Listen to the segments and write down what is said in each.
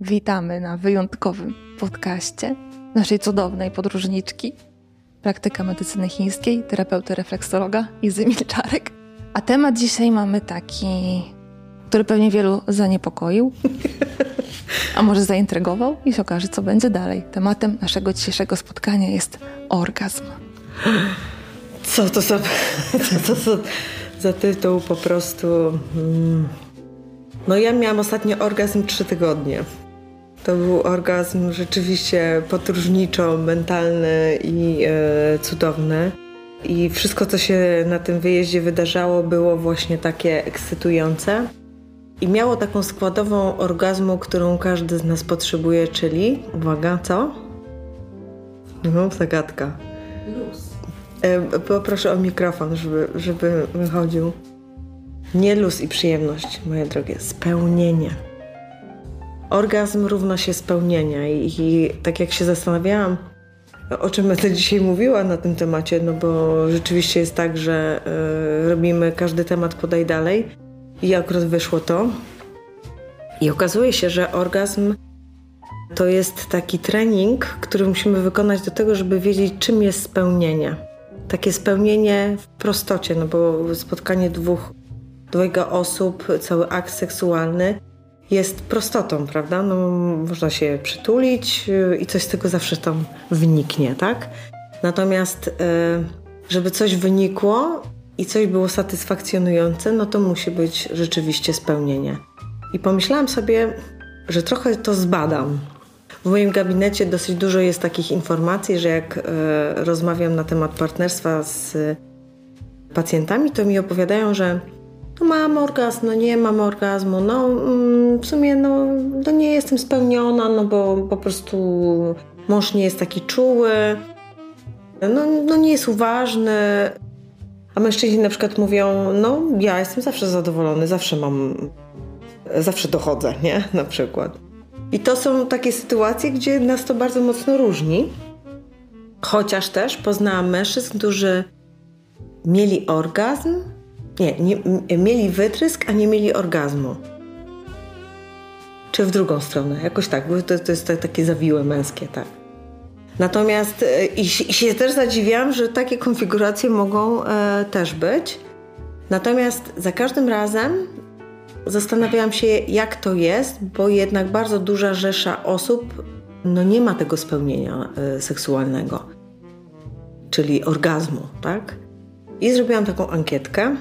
Witamy na wyjątkowym podcaście naszej cudownej podróżniczki, praktyka medycyny chińskiej, terapeuty refleksologa Izy Milczarek. A temat dzisiaj mamy taki, który pewnie wielu zaniepokoił, a może zaintrygował i się okaże, co będzie dalej. Tematem naszego dzisiejszego spotkania jest orgazm. Co to za, co to za, za tytuł po prostu... Hmm. No ja miałam ostatnio orgazm trzy tygodnie. To był orgazm rzeczywiście podróżniczo, mentalny i e, cudowny. I wszystko, co się na tym wyjeździe wydarzało, było właśnie takie ekscytujące. I miało taką składową orgazmu, którą każdy z nas potrzebuje, czyli, uwaga, co? No, zagadka. Luz. E, poproszę o mikrofon, żeby, żeby wychodził. Nie luz i przyjemność, moje drogie, spełnienie. Orgazm równa się spełnienia i, i tak jak się zastanawiałam, o czym będę dzisiaj mówiła na tym temacie, no bo rzeczywiście jest tak, że y, robimy każdy temat podaj dalej i akurat wyszło to. I okazuje się, że orgazm to jest taki trening, który musimy wykonać do tego, żeby wiedzieć, czym jest spełnienie. Takie spełnienie w prostocie, no bo spotkanie dwóch, dwojga osób, cały akt seksualny jest prostotą, prawda? No, można się przytulić y, i coś z tego zawsze tam wyniknie, tak? Natomiast, y, żeby coś wynikło i coś było satysfakcjonujące, no to musi być rzeczywiście spełnienie. I pomyślałam sobie, że trochę to zbadam. W moim gabinecie dosyć dużo jest takich informacji, że jak y, rozmawiam na temat partnerstwa z pacjentami, to mi opowiadają, że no mam orgazm, no nie mam orgazmu, no mm, w sumie no, no nie jestem spełniona, no bo po prostu mąż nie jest taki czuły, no, no nie jest uważny. A mężczyźni na przykład mówią, no ja jestem zawsze zadowolony, zawsze mam, zawsze dochodzę, nie? Na przykład. I to są takie sytuacje, gdzie nas to bardzo mocno różni. Chociaż też poznałam mężczyzn, którzy mieli orgazm, nie, nie, mieli wytrysk, a nie mieli orgazmu. Czy w drugą stronę, jakoś tak, bo to, to jest takie zawiłe męskie, tak. Natomiast e, i, i się też zadziwiam, że takie konfiguracje mogą e, też być. Natomiast za każdym razem zastanawiałam się, jak to jest, bo jednak bardzo duża rzesza osób no nie ma tego spełnienia e, seksualnego, czyli orgazmu, tak? I zrobiłam taką ankietkę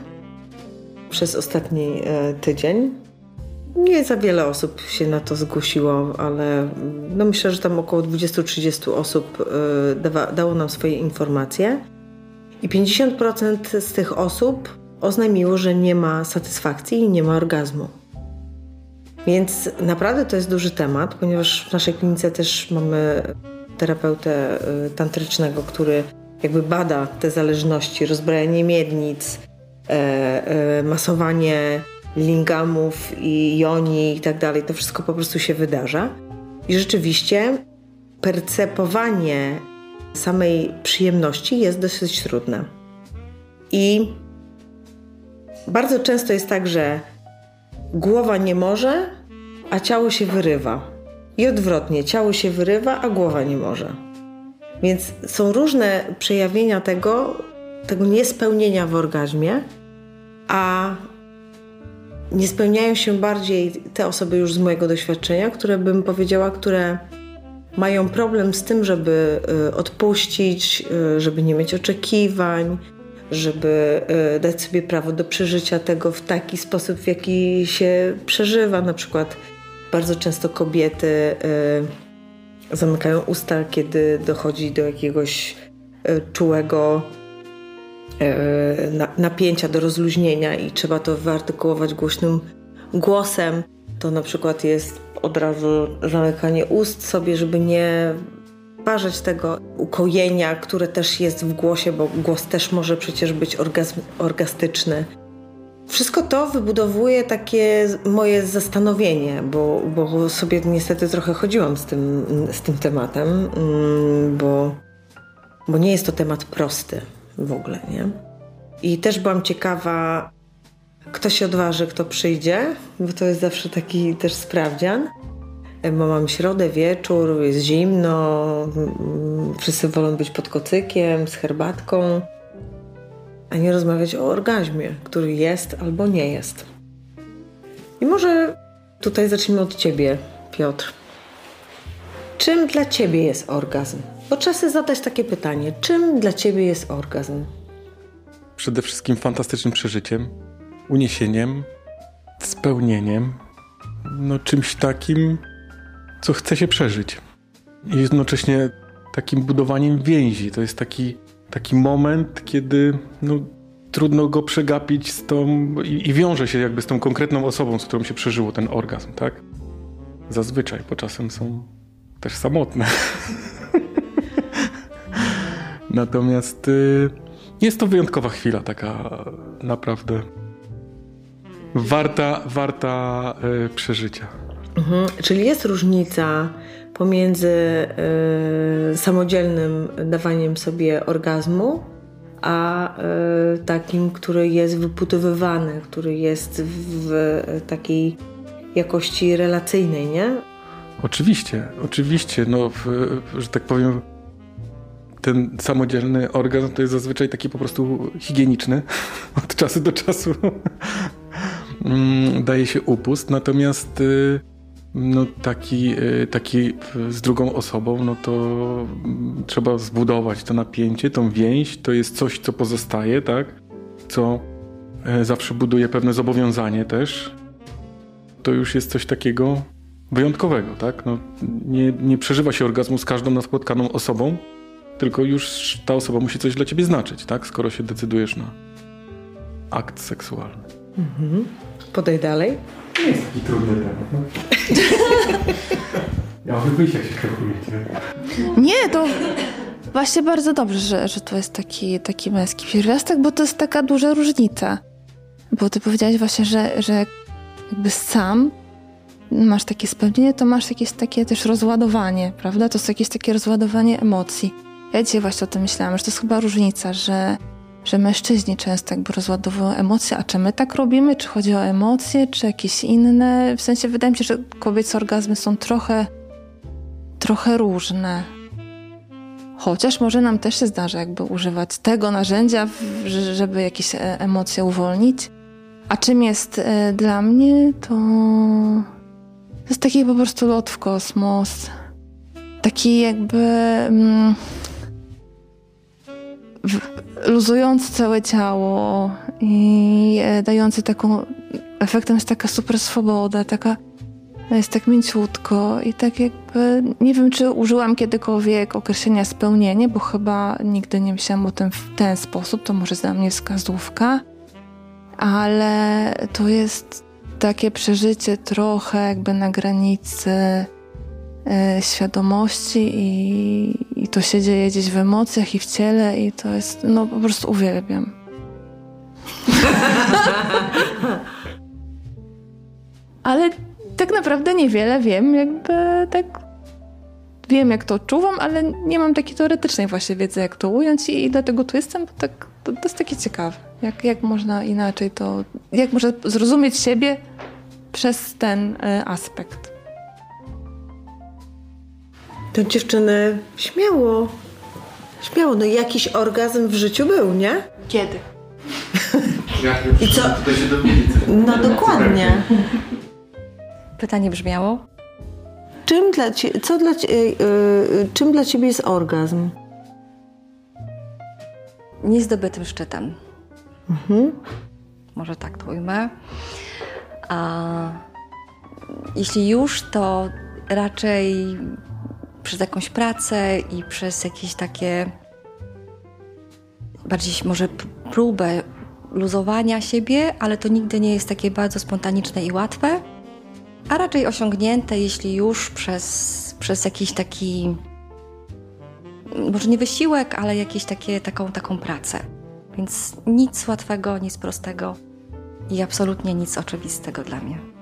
przez ostatni e, tydzień. Nie za wiele osób się na to zgłosiło, ale no myślę, że tam około 20-30 osób e, dało nam swoje informacje. I 50% z tych osób oznajmiło, że nie ma satysfakcji i nie ma orgazmu. Więc naprawdę to jest duży temat, ponieważ w naszej klinice też mamy terapeutę e, tantrycznego, który jakby bada te zależności, rozbrajanie miednic, masowanie lingamów i joni i tak dalej, to wszystko po prostu się wydarza. I rzeczywiście percepowanie samej przyjemności jest dosyć trudne. I bardzo często jest tak, że głowa nie może, a ciało się wyrywa. I odwrotnie, ciało się wyrywa, a głowa nie może. Więc są różne przejawienia tego, tego niespełnienia w orgazmie, a nie spełniają się bardziej te osoby już z mojego doświadczenia, które bym powiedziała, które mają problem z tym, żeby y, odpuścić, y, żeby nie mieć oczekiwań, żeby y, dać sobie prawo do przeżycia tego w taki sposób, w jaki się przeżywa. Na przykład bardzo często kobiety zamykają usta, kiedy dochodzi do jakiegoś czułego napięcia, do rozluźnienia i trzeba to wyartykułować głośnym głosem. To na przykład jest od razu zamykanie ust sobie, żeby nie parzeć tego ukojenia, które też jest w głosie, bo głos też może przecież być orgazm, orgastyczny. Wszystko to wybudowuje takie moje zastanowienie, bo, bo sobie niestety trochę chodziłam z tym, z tym tematem, mm, bo, bo nie jest to temat prosty w ogóle, nie? I też byłam ciekawa, kto się odważy, kto przyjdzie, bo to jest zawsze taki też sprawdzian. bo mam środę, wieczór, jest zimno, wszyscy wolą być pod kocykiem, z herbatką, a nie rozmawiać o orgazmie, który jest albo nie jest. I może tutaj zacznijmy od Ciebie, Piotr. Czym dla Ciebie jest orgazm? Bo trzeba sobie zadać takie pytanie. Czym dla Ciebie jest orgazm? Przede wszystkim fantastycznym przeżyciem, uniesieniem, spełnieniem, no czymś takim, co chce się przeżyć. I jednocześnie takim budowaniem więzi. To jest taki, taki moment, kiedy no, trudno go przegapić z tą, i, i wiąże się jakby z tą konkretną osobą, z którą się przeżyło ten orgazm, tak? Zazwyczaj, bo czasem są też samotne. Natomiast y, jest to wyjątkowa chwila, taka naprawdę warta, warta y, przeżycia. Mhm. Czyli jest różnica pomiędzy y, samodzielnym dawaniem sobie orgazmu, a y, takim, który jest wyputowywany, który jest w takiej jakości relacyjnej, nie? Oczywiście, oczywiście. No, w, że tak powiem, ten samodzielny orgazm to jest zazwyczaj taki po prostu higieniczny. Od czasu do czasu mm, daje się upust. Natomiast y, no, taki, y, taki z drugą osobą, no to mm, trzeba zbudować to napięcie, tą więź. To jest coś, co pozostaje, tak? Co e, zawsze buduje pewne zobowiązanie też. To już jest coś takiego wyjątkowego, tak? No, nie, nie przeżywa się orgazmu z każdą naspotkaną osobą, tylko już ta osoba musi coś dla ciebie znaczyć, tak? Skoro się decydujesz na akt seksualny. Mhm. Podaj dalej. Nie jest taki trudny temat. No. ja mogę wyjść, jak się krokujecie. Nie, to właśnie bardzo dobrze, że, że to jest taki, taki męski pierwiastek, bo to jest taka duża różnica. Bo ty powiedziałeś właśnie, że, że jakby sam masz takie spełnienie, to masz jakieś takie też rozładowanie, prawda? To jest jakieś takie rozładowanie emocji. Ja dzisiaj właśnie o tym myślałam, że to jest chyba różnica, że, że mężczyźni często jakby rozładowują emocje, a czy my tak robimy? Czy chodzi o emocje, czy jakieś inne? W sensie wydaje mi się, że kobiece orgazmy są trochę, trochę różne. Chociaż może nam też się zdarza jakby używać tego narzędzia, żeby jakieś e, emocje uwolnić. A czym jest e, dla mnie, to to jest taki po prostu lot w kosmos. Taki jakby mm, luzujący całe ciało i e, dający taką, efektem jest taka super swoboda, taka jest tak mięciutko i tak jakby, nie wiem czy użyłam kiedykolwiek określenia spełnienie, bo chyba nigdy nie myślałam o tym w ten sposób, to może dla mnie wskazówka, ale to jest takie przeżycie trochę jakby na granicy świadomości i, i to się dzieje gdzieś w emocjach i w ciele i to jest, no po prostu uwielbiam. ale tak naprawdę niewiele wiem, jakby tak wiem jak to czuwam, ale nie mam takiej teoretycznej właśnie wiedzy jak to ująć i, i dlatego tu jestem, bo tak, to, to jest takie ciekawe. Jak, jak można inaczej to, jak można zrozumieć siebie przez ten y, aspekt. To dziewczyny śmiało, śmiało, no jakiś orgazm w życiu był, nie? Kiedy? I co? No dokładnie. Pytanie brzmiało? Czym dla, cie, co dla, yy, yy, czym dla ciebie jest orgazm? Niezdobytym szczytem. Mhm. Może tak to ujmę. A jeśli już, to raczej przez jakąś pracę i przez jakieś takie bardziej może próbę luzowania siebie, ale to nigdy nie jest takie bardzo spontaniczne i łatwe, a raczej osiągnięte, jeśli już przez, przez jakiś taki, może nie wysiłek, ale jakieś takie, taką, taką pracę. Więc nic łatwego, nic prostego i absolutnie nic oczywistego dla mnie.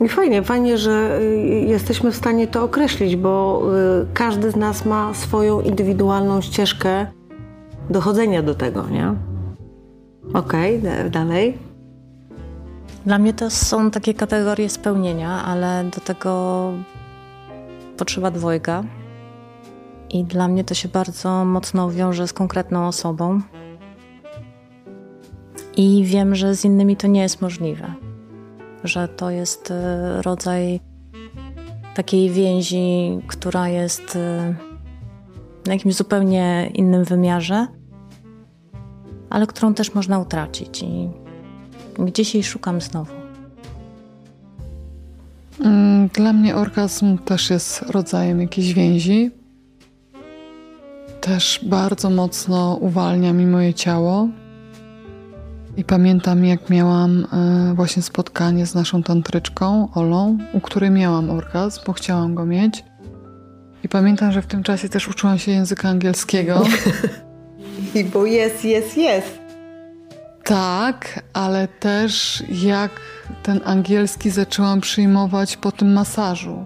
I fajnie, fajnie, że y, jesteśmy w stanie to określić, bo y, każdy z nas ma swoją indywidualną ścieżkę dochodzenia do tego, nie? Okej, okay, dalej. Dla mnie to są takie kategorie spełnienia, ale do tego potrzeba dwojga. I dla mnie to się bardzo mocno wiąże z konkretną osobą. I wiem, że z innymi to nie jest możliwe. Że to jest e, rodzaj takiej więzi, która jest e, na jakimś zupełnie innym wymiarze, ale którą też można utracić. I gdzieś jej szukam znowu. Mm, dla mnie orgazm też jest rodzajem jakiejś więzi. Też bardzo mocno uwalnia mi moje ciało. I pamiętam, jak miałam e, właśnie spotkanie z naszą tantryczką, Olą, u której miałam orgazm, bo chciałam go mieć. I pamiętam, że w tym czasie też uczyłam się języka angielskiego. I bo jest, jest, jest. Tak, ale też jak ten angielski zaczęłam przyjmować po tym masażu.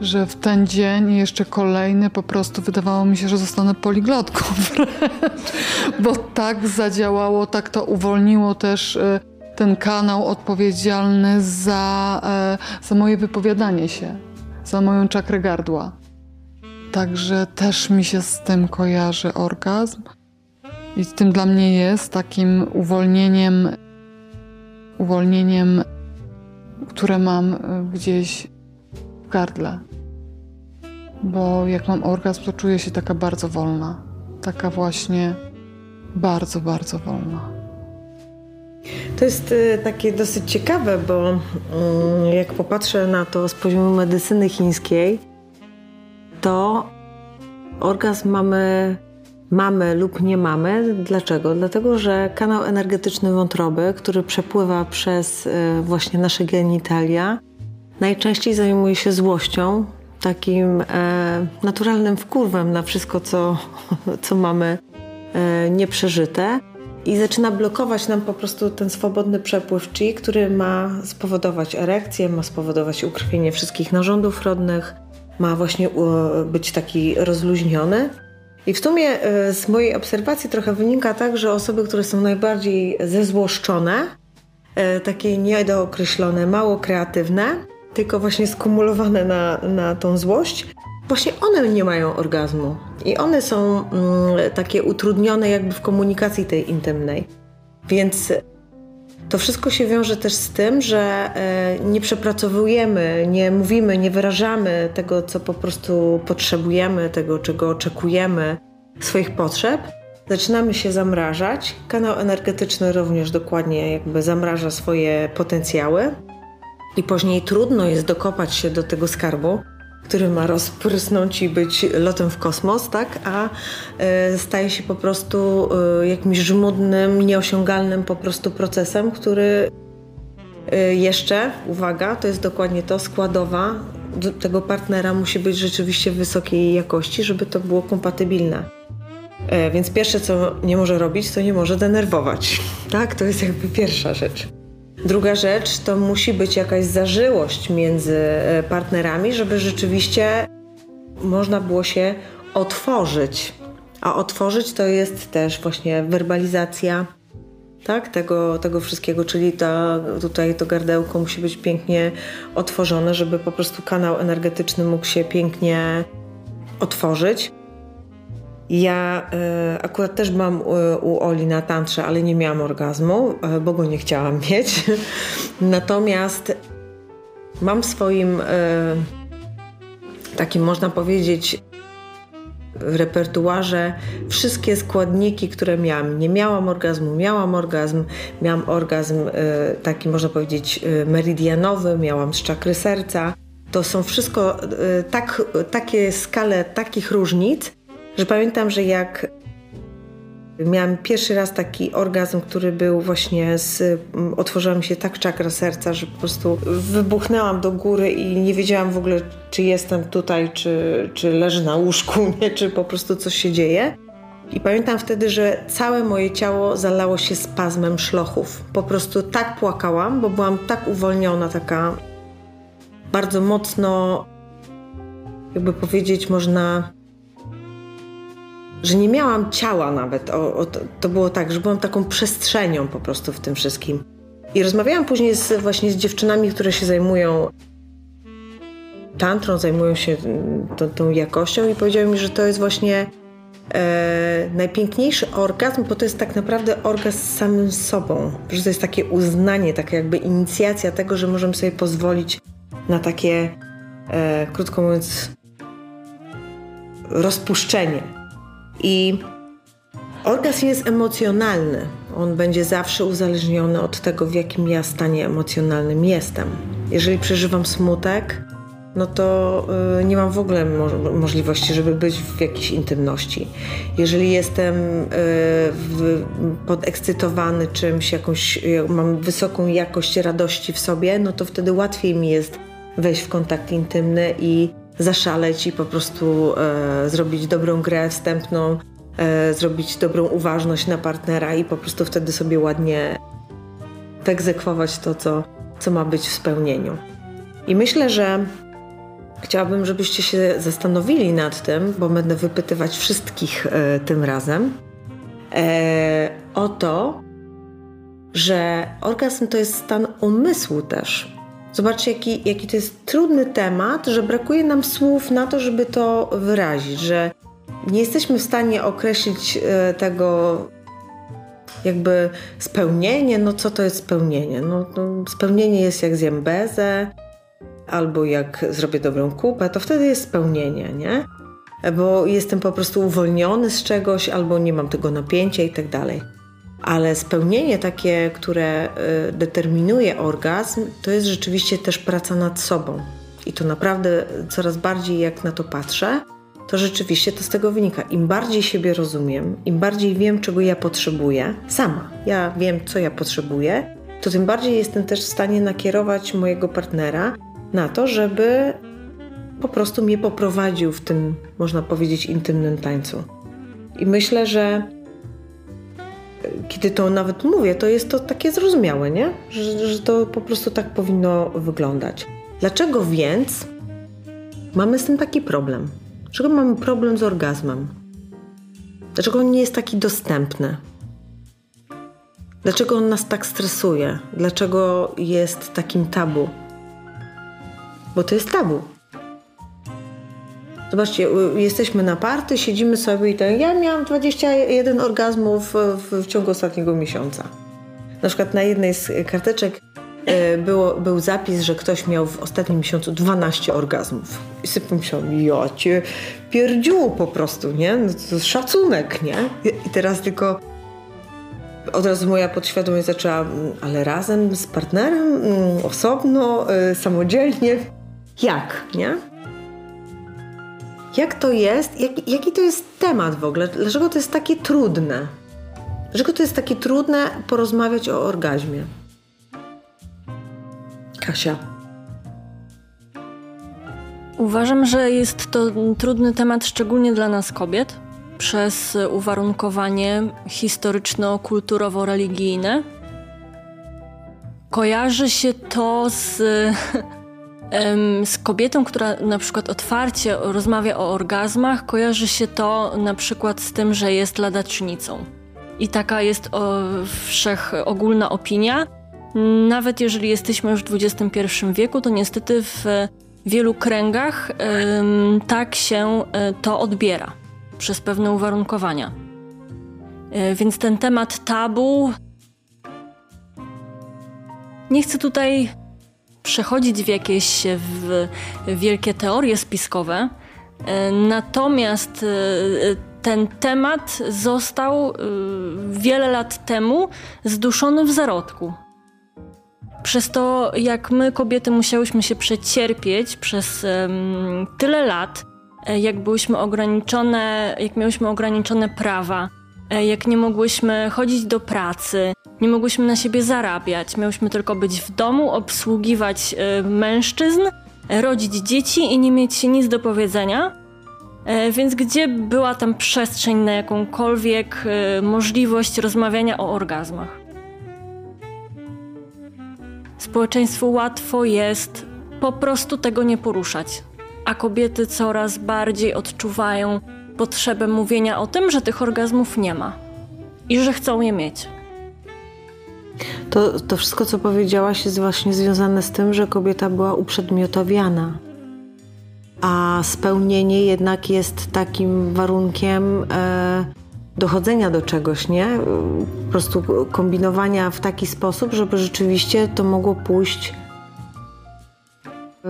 Że w ten dzień i jeszcze kolejny po prostu wydawało mi się, że zostanę poliglotką wręcz. Bo tak zadziałało, tak to uwolniło też e, ten kanał odpowiedzialny za, e, za moje wypowiadanie się, za moją czakrę gardła. Także też mi się z tym kojarzy orgazm. I z tym dla mnie jest takim uwolnieniem, uwolnieniem, które mam e, gdzieś gardle. Bo jak mam orgazm, to czuję się taka bardzo wolna. Taka właśnie bardzo, bardzo wolna. To jest e, takie dosyć ciekawe, bo mm, jak popatrzę na to z poziomu medycyny chińskiej, to orgazm mamy mamy lub nie mamy. Dlaczego? Dlatego, że kanał energetyczny wątroby, który przepływa przez e, właśnie nasze genitalia, najczęściej zajmuje się złością, takim e, naturalnym wkurwem na wszystko, co, co mamy e, nieprzeżyte. I zaczyna blokować nam po prostu ten swobodny przepływ chi, który ma spowodować erekcję, ma spowodować ukrwienie wszystkich narządów rodnych, ma właśnie być taki rozluźniony. I w sumie e, z mojej obserwacji trochę wynika tak, że osoby, które są najbardziej zezłoszczone, takie niedookreślone, mało kreatywne, tylko właśnie skumulowane na, na tą złość, właśnie one nie mają orgazmu. I one są mm, takie utrudnione jakby w komunikacji tej intymnej. Więc to wszystko się wiąże też z tym, że e, nie przepracowujemy, nie mówimy, nie wyrażamy tego, co po prostu potrzebujemy, tego, czego oczekujemy, swoich potrzeb. Zaczynamy się zamrażać. Kanał energetyczny również dokładnie jakby zamraża swoje potencjały. I później trudno jest dokopać się do tego skarbu, który ma rozprysnąć i być lotem w kosmos, tak? A e, staje się po prostu e, jakimś żmudnym, nieosiągalnym po prostu procesem, który e, jeszcze, uwaga, to jest dokładnie to, składowa tego partnera musi być rzeczywiście wysokiej jakości, żeby to było kompatybilne. Więc pierwsze, co nie może robić, to nie może denerwować. Tak, to jest jakby pierwsza rzecz. Druga rzecz to musi być jakaś zażyłość między e, partnerami, żeby rzeczywiście można było się otworzyć. A otworzyć to jest też właśnie werbalizacja tak, tego, tego wszystkiego, czyli ta, tutaj to gardełko musi być pięknie otworzone, żeby po prostu kanał energetyczny mógł się pięknie otworzyć. Ja y, akurat też byłam u, u, Oli na tantrze, ale nie miałam orgazmu, y, bo go nie chciałam mieć. Natomiast mam w swoim y, takim, można powiedzieć, repertuarze wszystkie składniki, które miałam. Nie miałam orgazmu, miałam orgazm, miałam orgazm taki, można powiedzieć, meridianowy, miałam z czakry serca. To są wszystko tak, takie skale takich różnic, że pamiętam, że jak miałam pierwszy raz taki orgazm, który był właśnie z... otworzyła mi się tak czakra serca, że po prostu wybuchnęłam do góry i nie wiedziałam w ogóle, czy jestem tutaj, czy, czy leżę na łóżku, nie, czy po prostu coś się dzieje. I pamiętam wtedy, że całe moje ciało zalało się spazmem szlochów. Po prostu tak płakałam, bo byłam tak uwolniona, taka bardzo mocno, jakby powiedzieć, można że nie miałam ciała nawet. O, o, to było tak, że byłam taką przestrzenią po prostu w tym wszystkim. I rozmawiałam później z, właśnie z dziewczynami, które się zajmują tantrą, zajmują się mm, tą, tą jakością i powiedziały mi, że to jest właśnie e, najpiękniejszy orgazm, bo to jest tak naprawdę orgazm z samym sobą. Że to jest takie uznanie, taka jakby inicjacja tego, że możemy sobie pozwolić na takie, e, krótko mówiąc, rozpuszczenie. I orgazm jest emocjonalny. On będzie zawsze uzależniony od tego, w jakim ja stanie emocjonalnym jestem. Jeżeli przeżywam smutek, no to y, nie mam w ogóle mo możliwości, żeby być w jakiejś intymności. Jeżeli jestem y, w, podekscytowany czymś, jakąś, mam wysoką jakość radości w sobie, no to wtedy łatwiej mi jest wejść w kontakt intymny i zaszaleć i po prostu y, zrobić dobrą grę wstępną, zrobić dobrą uważność na partnera i po prostu wtedy sobie ładnie wyegzekwować to, co, co ma być w spełnieniu. I myślę, że Chciałabym, żebyście się zastanowili nad tym, bo będę wypytywać wszystkich e, tym razem, e, o to, że orgazm to jest stan umysłu też. Zobaczcie, jaki, jaki to jest trudny temat, że brakuje nam słów na to, żeby to wyrazić, że nie jesteśmy w stanie określić e, tego jakby spełnienie. No co to jest spełnienie? No, no spełnienie jest jak zjem bezę, albo jak zrobię dobrą kupę, to wtedy jest spełnienie, nie? Bo jestem po prostu uwolniony z czegoś, albo nie mam tego napięcia i tak dalej. Ale spełnienie takie, które y, determinuje orgazm, to jest rzeczywiście też praca nad sobą. I to naprawdę coraz bardziej, jak na to patrzę, to rzeczywiście to z tego wynika. Im bardziej siebie rozumiem, im bardziej wiem, czego ja potrzebuję, sama, ja wiem, co ja potrzebuję, to tym bardziej jestem też w stanie nakierować mojego partnera na to, żeby po prostu mnie poprowadził w tym, można powiedzieć, intymnym tańcu. I myślę, że kiedy to nawet mówię, to jest to takie zrozumiałe, nie? Że, że to po prostu tak powinno wyglądać. Dlaczego więc mamy z tym taki problem? Dlaczego mamy problem z orgazmem? Dlaczego on nie jest taki dostępny? Dlaczego on nas tak stresuje? Dlaczego jest takim tabu? bo to jest tabu. Zobaczcie, jesteśmy na party, siedzimy sobie i tak. Ja miałam 21 orgazmów w, w ciągu ostatniego miesiąca. Na przykład na jednej z karteczek e, było, był zapis, że ktoś miał w ostatnim miesiącu 12 orgazmów. I sobie pomyślałam, ja cię pierdziu po prostu, nie? No to szacunek, nie? I teraz tylko od razu moja podświadomość zaczęła, mm, ale razem z partnerem, mm, osobno, e, samodzielnie. Jak, nie? Jak to jest? Jak, jaki to jest temat w ogóle? Dlaczego to jest takie trudne? Dlaczego to jest takie trudne porozmawiać o orgazmie? Kasia. Uważam, że jest to trudny temat szczególnie dla nas kobiet przez uwarunkowanie historyczno-kulturowo-religijne. Kojarzy się to z z kobietą, która na przykład otwarcie rozmawia o orgazmach, kojarzy się to na przykład z tym, że jest ladacznicą. I taka jest o, wszechogólna opinia. Nawet jeżeli jesteśmy już w XXI wieku, to niestety w wielu kręgach tak się e, to odbiera przez pewne uwarunkowania. E, więc ten temat tabu. Nie chcę tutaj przechodzić w jakieś w wielkie teorie spiskowe. E, natomiast e, ten temat został e, wiele lat temu zduszony w zarodku. Przez to, jak my, kobiety, musiałyśmy się przecierpieć przez tyle lat, jak byłyśmy ograniczone, jak miałyśmy ograniczone prawa, jak nie mogłyśmy chodzić do pracy, nie mogłyśmy na siebie zarabiać. Miałyśmy tylko być w domu, obsługiwać y, mężczyzn, rodzić dzieci i nie mieć nic do powiedzenia. E, więc gdzie była tam przestrzeń na jakąkolwiek możliwość rozmawiania o orgazmach? Społeczeństwu łatwo jest po prostu tego nie poruszać, a kobiety coraz bardziej odczuwają potrzebę mówienia o tym, że tych orgazmów nie ma i że chcą je mieć. To, to wszystko, co powiedziałaś, jest właśnie związane z tym, że kobieta była uprzedmiotowiana. A spełnienie jednak jest takim warunkiem e, dochodzenia do czegoś, nie? Po prostu kombinowania w taki sposób, żeby rzeczywiście to mogło pójść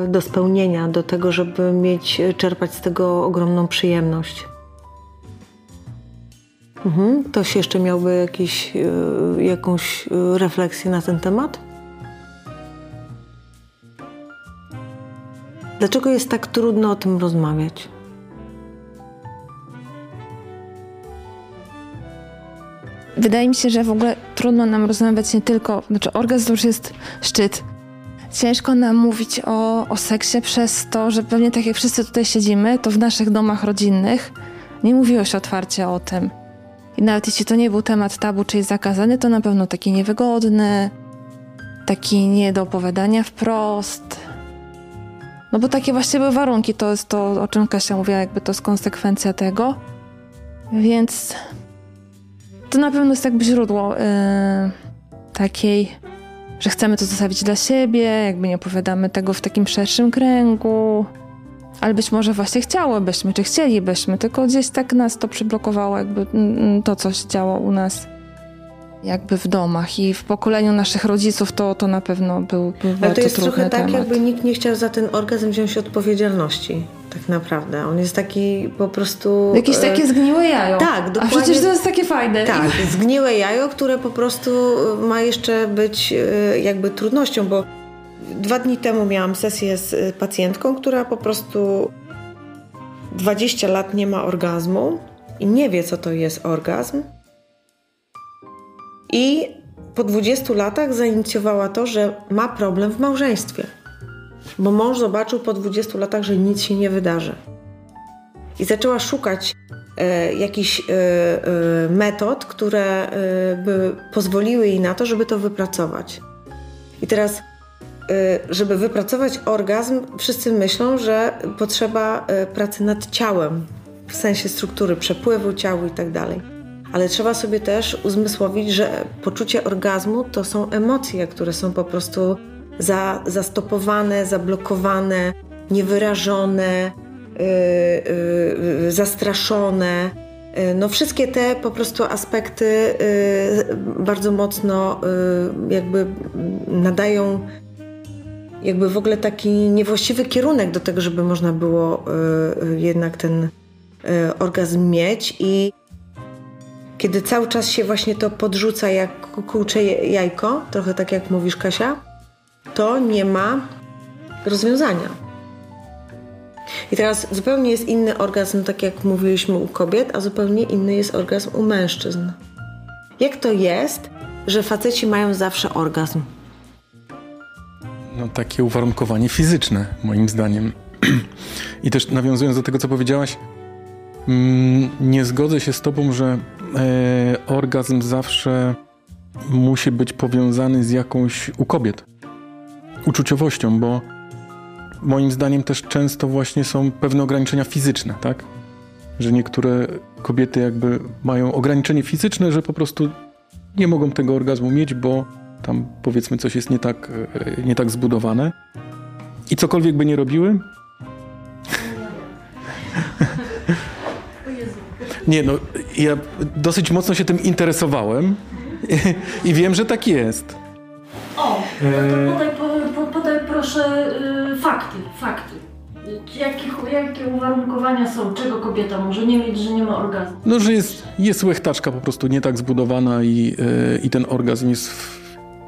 do spełnienia, do tego, żeby mieć, czerpać z tego ogromną przyjemność. Mhm. Ktoś jeszcze miałby jakiś, y, jakąś y, refleksję na ten temat? Dlaczego jest tak trudno o tym rozmawiać? Wydaje mi się, że w ogóle trudno nam rozmawiać nie tylko, znaczy orgazm już jest szczyt. Ciężko nam mówić o, o seksie przez to, że pewnie tak jak wszyscy tutaj siedzimy, to w naszych domach rodzinnych nie mówiło się otwarcie o tym. I nawet jeśli to nie był temat tabu, czyli zakazany, to na pewno taki niewygodny, taki nie do opowiadania wprost. No bo takie właśnie były warunki, to jest to, o czym Kasia mówiła, jakby to jest konsekwencja tego. Więc to na pewno jest jakby źródło yy, takiej, że chcemy to zostawić dla siebie, jakby nie opowiadamy tego w takim szerszym kręgu. Ale być może właśnie chciałybyśmy, czy chcielibyśmy, tylko gdzieś tak nas to przyblokowało, jakby mm, mm, to, co się działo u nas jakby w domach i w pokoleniu naszych rodziców to, to na pewno był, był Ale to jest trochę tak, temat. jakby nikt nie chciał za ten orgazm wziąć odpowiedzialności. Tak naprawdę. On jest taki po prostu... Jakieś e, takie zgniłe jajo. Tak, A dokładnie. przecież to jest takie fajne. Tak, zgniłe jajo, które po prostu ma jeszcze być e, jakby trudnością, bo dwa dni temu miałam sesję z e, pacjentką, która po prostu 20 lat nie ma orgazmu i nie wie, co to jest orgazm. I po 20 latach zainicjowała to, że ma problem w małżeństwie. Bo mąż zobaczył po 20 latach, że nic się nie wydarzy. I zaczęła szukać e, jakichś e, e, metod, które e, by pozwoliły jej na to, żeby to wypracować. I teraz, żeby wypracować orgazm, wszyscy myślą, że potrzeba e, pracy nad ciałem, w sensie struktury przepływu ciała i tak dalej. Ale trzeba sobie też uzmysłowić, że poczucie orgazmu to są emocje, które są po prostu za, zastopowane, zablokowane, niewyrażone, yy, yy, zastraszone. Yy, No wszystkie te po prostu aspekty yy, bardzo mocno yy, jakby nadają jakby w ogóle taki niewłaściwy kierunek do tego, żeby można było yy, jednak ten yy, orgazm mieć i kiedy cały czas się właśnie to podrzuca jak kukułcze jajko, trochę tak jak mówisz Kasia, to nie ma rozwiązania. I teraz zupełnie jest inny orgazm, tak jak mówiliśmy u kobiet, a zupełnie inny jest orgazm u mężczyzn. Jak to jest, że faceci mają zawsze orgazm? No, takie uwarunkowanie fizyczne, moim zdaniem. I też nawiązując do tego, co powiedziałaś, mm, nie zgodzę się z Tobą, że e, orgazm zawsze musi być powiązany z jakąś u kobiet uczuciowością, bo moim zdaniem też często właśnie są pewne ograniczenia fizyczne, tak? Że niektóre kobiety jakby mają ograniczenie fizyczne, że po prostu nie mogą tego orgazmu mieć, bo tam powiedzmy coś jest nie tak, e, nie tak zbudowane. I cokolwiek by nie robiły. Nie, no ja dosyć mocno się tym interesowałem i wiem, że tak jest. O, no to podaj, po, po, podaj proszę y, fakty, fakty. Jakie, jakie uwarunkowania są, czego kobieta może nie mieć, że nie ma orgazmu? No, że jest, jest łechtaczka po prostu nie tak zbudowana i, e, i ten orgazm jest w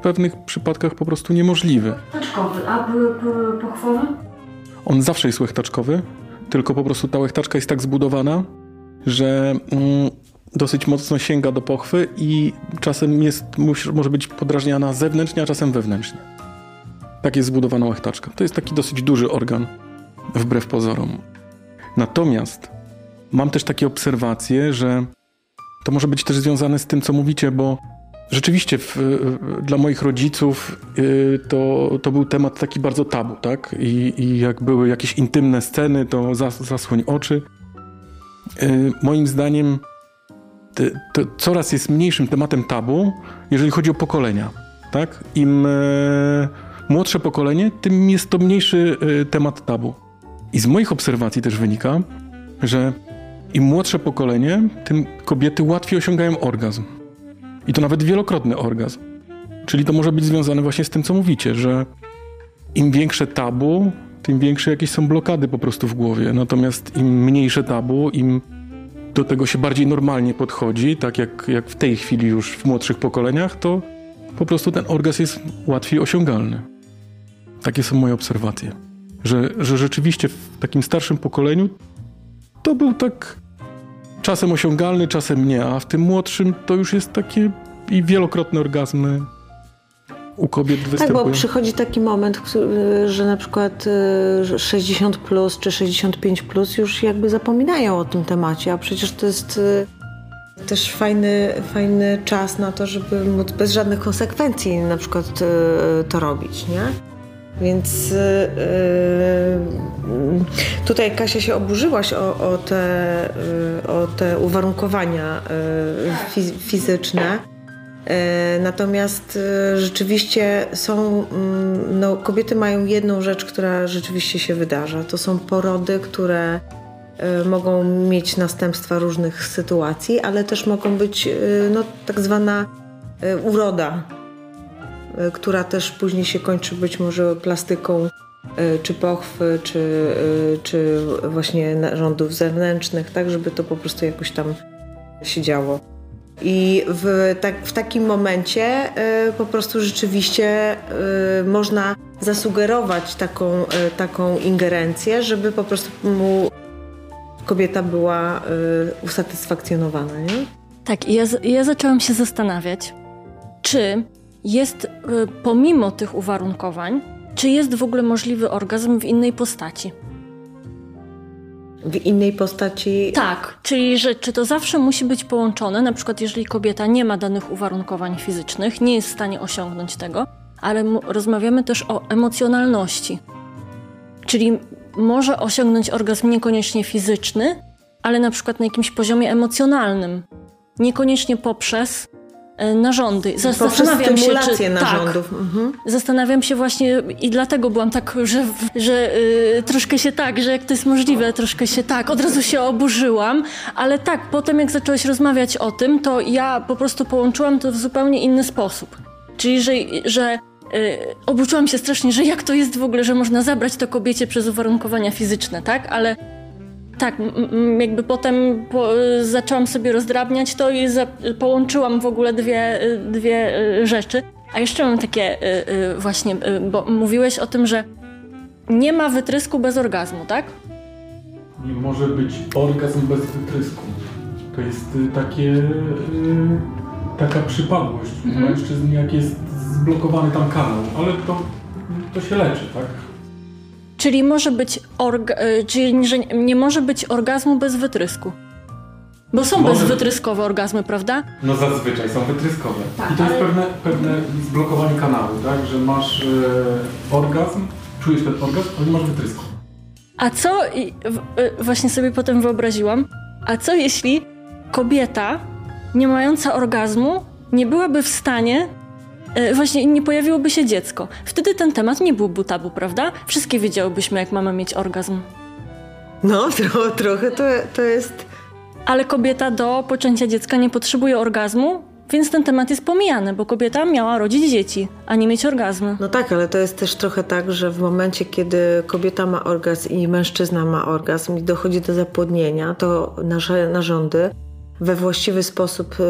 pewnych przypadkach po prostu niemożliwy. Taczkowy, a pochwowy? On zawsze jest łechtaczkowy, tylko po prostu ta łechtaczka jest tak zbudowana, że mm, dosyć mocno sięga do pochwy i czasem jest, może być podrażniana zewnętrznie, a czasem wewnętrznie. Tak jest zbudowana łechtaczka. To jest taki dosyć duży organ, wbrew pozorom. Natomiast mam też takie obserwacje, że to może być też związane z tym, co mówicie, bo rzeczywiście w, dla moich rodziców y, to, to był temat taki bardzo tabu, tak? I, i jak były jakieś intymne sceny, to zas, zasłoń oczy. Y, moim zdaniem te- to coraz jest mniejszym tematem tabu, jeżeli chodzi o pokolenia. tak? Im e, młodsze pokolenie, tym jest to mniejszy e, temat tabu. I z moich obserwacji też wynika, że im młodsze pokolenie, tym kobiety łatwiej osiągają orgazm. I to nawet wielokrotny orgazm. Czyli to może być związane właśnie z tym, co mówicie, że im większe tabu, tym większe jakieś są blokady po prostu w głowie. Natomiast im mniejsze tabu, im do tego się bardziej normalnie podchodzi, tak jak, jak w tej chwili już w młodszych pokoleniach, to po prostu ten orgazm jest łatwiej osiągalny. Takie są moje obserwacje. Że, że rzeczywiście w takim starszym pokoleniu to był tak czasem osiągalny, czasem nie, a w tym młodszym to już jest takie i wielokrotne orgazmy u kobiet występują. Tak, bo przychodzi taki moment, że na przykład 60 y, plus czy 65 plus już jakby zapominają o tym temacie, a przecież to jest y, też fajny, fajny czas na to, żeby móc bez żadnych konsekwencji na przykład y, to robić, nie? Więc yy, tutaj Kasia się oburzyłaś o, o, te, yy, o te uwarunkowania fizyczne. Natomiast rzeczywiście są, mm, no, kobiety mają jedną rzecz, która rzeczywiście się wydarza. To są porody, które mogą mieć następstwa różnych sytuacji, ale też mogą być no, tak zwana uroda która też później się kończy być może plastyką e, czy pochwy, czy, e, czy właśnie narządów zewnętrznych, tak żeby to po prostu jakoś tam się działo. I w, tak, w takim momencie po prostu rzeczywiście można zasugerować taką, taką ingerencję, żeby po prostu mu kobieta była usatysfakcjonowana. Nie? Tak, ja, ja zaczęłam się zastanawiać, czy jest y, pomimo tych uwarunkowań, czy jest w ogóle możliwy orgazm w innej postaci? W innej postaci? Tak, czyli że czy to zawsze musi być połączone, na przykład jeżeli kobieta nie ma danych uwarunkowań fizycznych, nie jest w stanie osiągnąć tego, ale rozmawiamy też o emocjonalności. Czyli może osiągnąć orgazm niekoniecznie fizyczny, ale na przykład na jakimś poziomie emocjonalnym. Niekoniecznie poprzez narządy. Zastanawiam się, czy, tak. narządów. Tak, mhm. Zastanawiam się właśnie i dlatego byłam tak, że, że y, troszkę się tak, że jak to jest możliwe, troszkę się tak, od razu się oburzyłam, ale tak, potem jak zaczęłaś rozmawiać o tym, to ja po prostu połączyłam to w zupełnie inny sposób. Czyli, że, że y, oburzyłam się strasznie, że jak to jest w ogóle, że można zabrać to kobiecie przez uwarunkowania fizyczne, tak? Ale tak, jakby potem po, zaczęłam sobie rozdrabniać to i za, połączyłam w ogóle dwie, dwie y, rzeczy. A jeszcze mam takie y, y, właśnie, bo mówiłeś o tym, że nie ma wytrysku bez orgazmu, tak? Nie może być orgazm bez wytrysku. To jest takie, taka przypadłość mhm. mężczyzn, jak jest zblokowany tam kanał, ale to, to się leczy, tak? Czyli może być orga, e, czyli nie może być orgazmu bez wytrysku. Bo są może... bezwytryskowe orgazmy, prawda? No zazwyczaj są wytryskowe. Tak, I to ale... jest pewne, pewne zblokowanie kanału, tak? Że masz e, orgazm, czujesz ten orgazm, ale nie masz wytrysku. A co, i, w, e, właśnie sobie potem wyobraziłam, a co jeśli kobieta nie mająca orgazmu nie byłaby w stanie właśnie nie pojawiłoby się dziecko. Wtedy ten temat nie byłby tabu, prawda? Wszystkie wiedziałybyśmy, jak mamy mieć orgazm. No, tro, trochę to, to jest... Ale kobieta do poczęcia dziecka nie potrzebuje orgazmu, więc ten temat jest pomijany, bo kobieta miała rodzić dzieci, a nie mieć orgazmu. No tak, ale to jest też trochę tak, że w momencie, kiedy kobieta ma orgazm i mężczyzna ma orgazm i dochodzi do zapłodnienia, to nasze narządy we właściwy sposób y,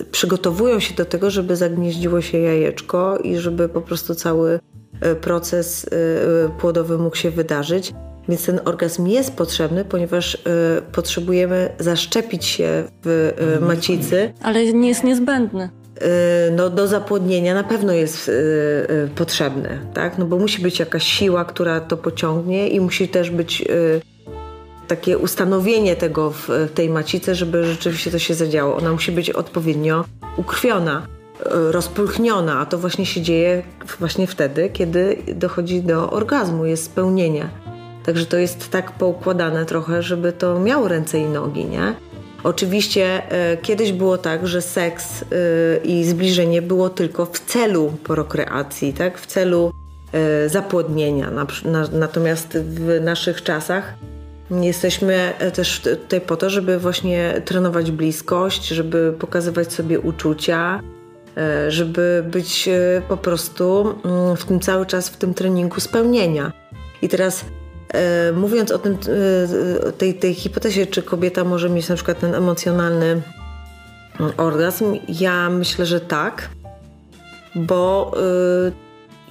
y, przygotowują się do tego, żeby zagnieździło się jajeczko i żeby po prostu cały y, proces płodowy mógł się wydarzyć. Więc ten orgazm jest potrzebny, ponieważ potrzebujemy zaszczepić się w macicy. Ale nie jest niezbędny. No, do zapłodnienia na pewno jest potrzebny, tak? No bo musi być jakaś siła, która to pociągnie i musi też być takie ustanowienie tego w tej macicy, żeby rzeczywiście to się zadziało. Ona musi być odpowiednio ukrwiona, e, rozpulchniona, a to właśnie się dzieje właśnie wtedy, kiedy dochodzi do orgazmu, jest spełnienie. Także to jest tak poukładane trochę, żeby to miało ręce i nogi, nie? Oczywiście e, kiedyś było tak, że seks e, i zbliżenie było tylko w celu prokreacji, tak? w celu zapłodnienia. Na, na, natomiast w naszych czasach jesteśmy też tutaj po to, żeby właśnie trenować bliskość, żeby pokazywać sobie uczucia, e, żeby być e, po prostu mm, w tym cały czas w tym treningu spełnienia. I teraz E, mówiąc o tym, e, tej, tej hipotezie, czy kobieta może mieć na przykład ten emocjonalny orgazm, ja myślę, że tak, bo e,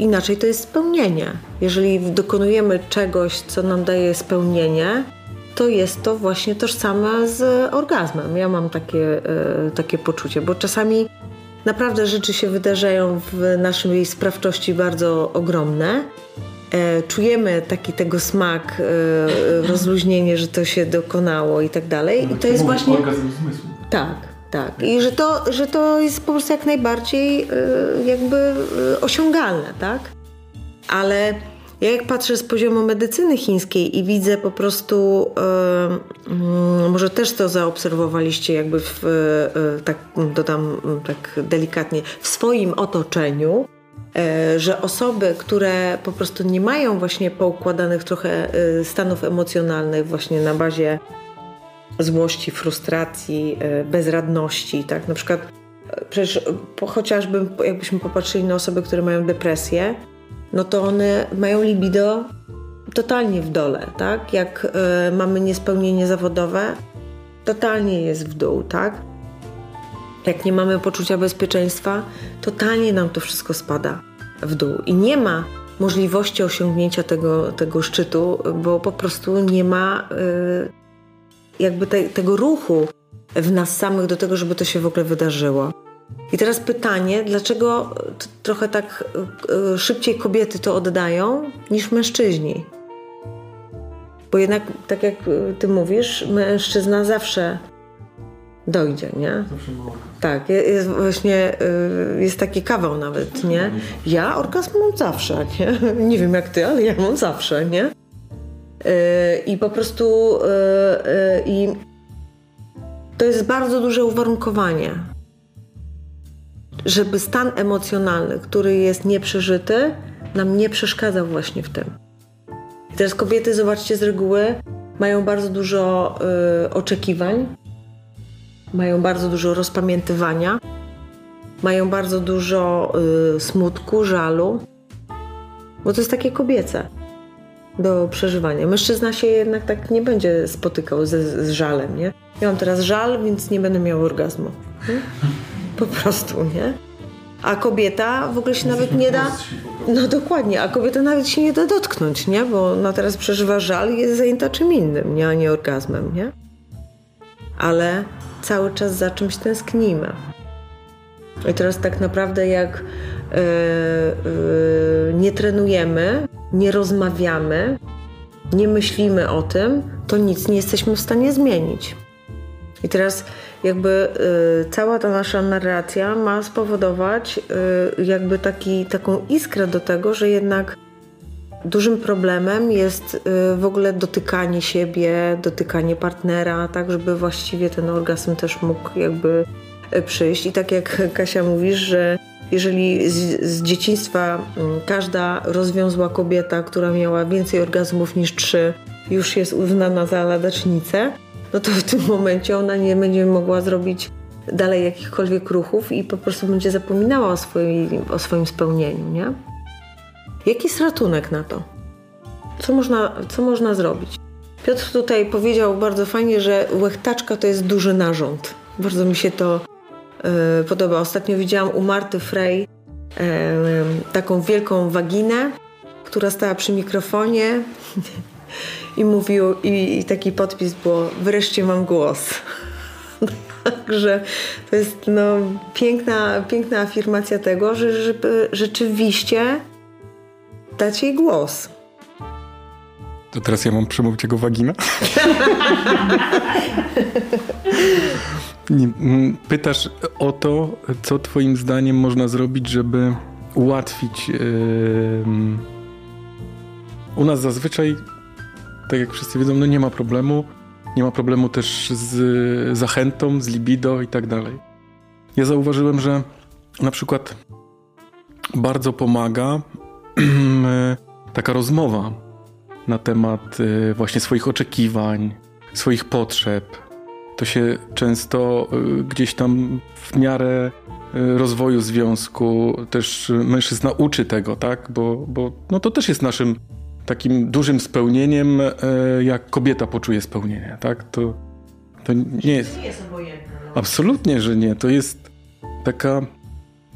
inaczej to jest spełnienie. Jeżeli dokonujemy czegoś, co nam daje spełnienie, to jest to właśnie tożsame z orgazmem. Ja mam takie, takie poczucie, bo czasami naprawdę rzeczy się wydarzają w naszej sprawczości bardzo ogromne E, czujemy taki tego smak, e, rozluźnienie, że to się dokonało i tak dalej. I to jest właśnie. zmysłu. Tak, tak. I że to, że to jest po prostu jak najbardziej e, jakby osiągalne, tak? Ale ja jak patrzę z poziomu medycyny chińskiej i widzę po prostu, mm, może też to zaobserwowaliście jakby w, tak dodam tak delikatnie, w swoim otoczeniu, że osoby, które po prostu nie mają właśnie poukładanych trochę stanów emocjonalnych właśnie na bazie złości, frustracji, e, bezradności, tak? Na przykład przecież chociażby jakbyśmy popatrzyli na osoby, które mają depresję, no to one mają libido totalnie w dole, tak? Jak mamy niespełnienie zawodowe, totalnie jest w dół, tak? jak nie mamy poczucia bezpieczeństwa, totalnie nam to wszystko spada w dół. I nie ma możliwości osiągnięcia tego, tego szczytu, bo po prostu nie ma y, jakby te, tego ruchu w nas samych do tego, żeby to się w ogóle wydarzyło. I teraz pytanie, dlaczego trochę tak y, szybciej kobiety to oddają niż mężczyźni? Bo jednak, tak jak ty mówisz, mężczyzna zawsze dojdzie, nie? Tak, jest właśnie, y, jest taki kawał nawet, nie? Ja orgazm mam zawsze, nie? Nie wiem jak ty, ale ja mam zawsze, nie? Y, I po prostu y, i to jest bardzo duże uwarunkowanie, żeby stan emocjonalny, który jest nieprzeżyty, nam nie przeszkadzał właśnie w tym. I teraz kobiety, zobaczcie, z reguły mają bardzo dużo oczekiwań, mają bardzo dużo rozpamiętywania, mają bardzo dużo y, smutku, żalu, bo to jest takie kobiece do przeżywania. Mężczyzna się jednak tak nie będzie spotykał ze, z żalem, nie? Ja mam teraz żal, więc nie będę miał orgazmu. Hmm? Po prostu, nie? A kobieta w ogóle się nawet nie da. No dokładnie, a kobieta nawet się nie da dotknąć, nie? Bo ona teraz przeżywa żal i jest zajęta czym innym, nie? A nie orgazmem, nie? Ale cały czas za czymś tęsknimy. I teraz tak naprawdę jak yy, yy, nie trenujemy, nie rozmawiamy, nie myślimy o tym, to nic nie jesteśmy w stanie zmienić. I teraz jakby y, cała ta nasza narracja ma spowodować y, jakby taki, taką iskrę do tego, że jednak Dużym problemem jest y, w ogóle dotykanie siebie, dotykanie partnera, tak żeby właściwie ten orgazm też mógł jakby y, przyjść. I tak jak Kasia mówisz, że jeżeli z, z, dzieciństwa mm, każda rozwiązła kobieta, która miała więcej orgazmów niż trzy, już jest uznana za ladacznicę, no to w tym momencie ona nie będzie mogła zrobić dalej jakichkolwiek ruchów i po prostu będzie zapominała o swoim, o swoim spełnieniu, nie? Jaki jest ratunek na to? Co można, co można zrobić? Piotr tutaj powiedział bardzo fajnie, że łechtaczka to jest duży narząd. Bardzo mi się to podoba. Ostatnio widziałam u Marty Frey y, taką wielką waginę, która stała przy mikrofonie i mówił, i, i taki podpis było wreszcie mam głos. Także to jest no, piękna, piękna afirmacja tego, że żeby rzeczywiście dać jej głos. To teraz ja mam przemówić jego wagina? Mm, pytasz o to, co twoim zdaniem można zrobić, żeby ułatwić. U nas zazwyczaj, tak jak wszyscy wiedzą, no nie ma problemu. nie ma problemu też z zachętą, z libido i tak dalej. Ja zauważyłem, że na przykład bardzo pomaga taka rozmowa na temat y, właśnie swoich oczekiwań, swoich potrzeb. To się często y, gdzieś tam w miarę y, rozwoju związku też mężczyzna uczy tego, tak? Bo, bo no to też jest naszym takim dużym spełnieniem, jak kobieta poczuje spełnienie, tak? To, to nie jest... nie jest obojętne. No. Absolutnie, że nie. To jest taka...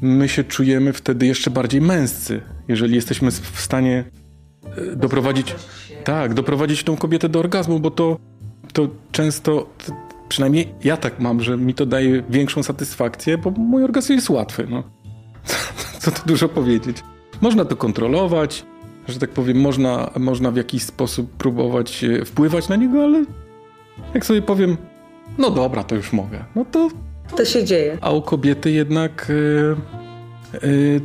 My się czujemy wtedy jeszcze bardziej męscy, jeżeli jesteśmy w stanie doprowadzić, tak, doprowadzić tą kobietę do orgazmu, bo to, to często, przynajmniej ja tak mam, że mi to daje większą satysfakcję, bo mój orgazm jest łatwy. No. Co tu dużo powiedzieć. Można to kontrolować, że tak powiem, można, można w jakiś sposób próbować e, wpływać na niego, ale jak sobie powiem, no dobra, to już mogę, no to... To się dzieje. A u kobiety jednak e, e,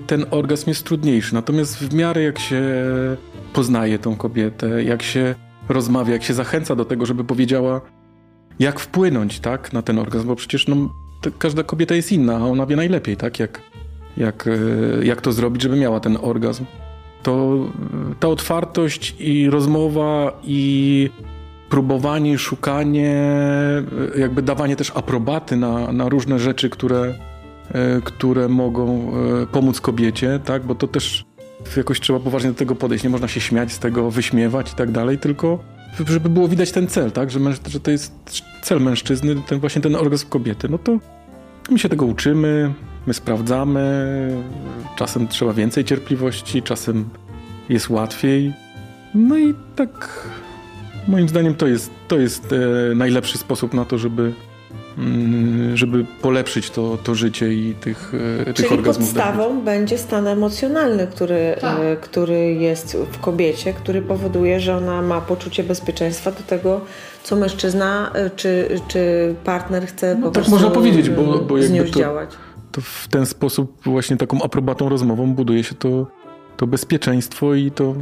ten orgazm jest trudniejszy. Natomiast w miarę jak się poznaje tą kobietę, jak się rozmawia, jak się zachęca do tego, żeby powiedziała, jak wpłynąć tak, na ten orgazm, bo przecież no, każda kobieta jest inna, a ona wie najlepiej, tak, jak, jak, e, jak to zrobić, żeby miała ten orgazm. To ta otwartość i rozmowa i próbowanie, szukanie, e, jakby dawanie też aprobaty na, na różne rzeczy, które, e, które mogą pomóc kobiecie, tak? Bo to też jakoś trzeba poważnie do tego podejść. Nie można się śmiać z tego, wyśmiewać i tak dalej, tylko żeby było widać ten cel, tak? Że, że to jest cel mężczyzny, ten właśnie ten orgazm kobiety. No to my się tego uczymy, my sprawdzamy. Czasem trzeba więcej cierpliwości, czasem jest łatwiej. No i tak moim zdaniem to jest, to jest e, najlepszy sposób na to, żeby żeby polepszyć to, to życie i tych, e, Czyli tych orgazmów. podstawą będzie stan emocjonalny, który, e, tak. który jest w kobiecie, który powoduje, że ona ma poczucie bezpieczeństwa do tego, co mężczyzna e, czy, czy partner chce no, po Tak można powiedzieć, bo, bo jakby to, działać. to w ten sposób właśnie taką aprobatą rozmową buduje się to, to bezpieczeństwo i to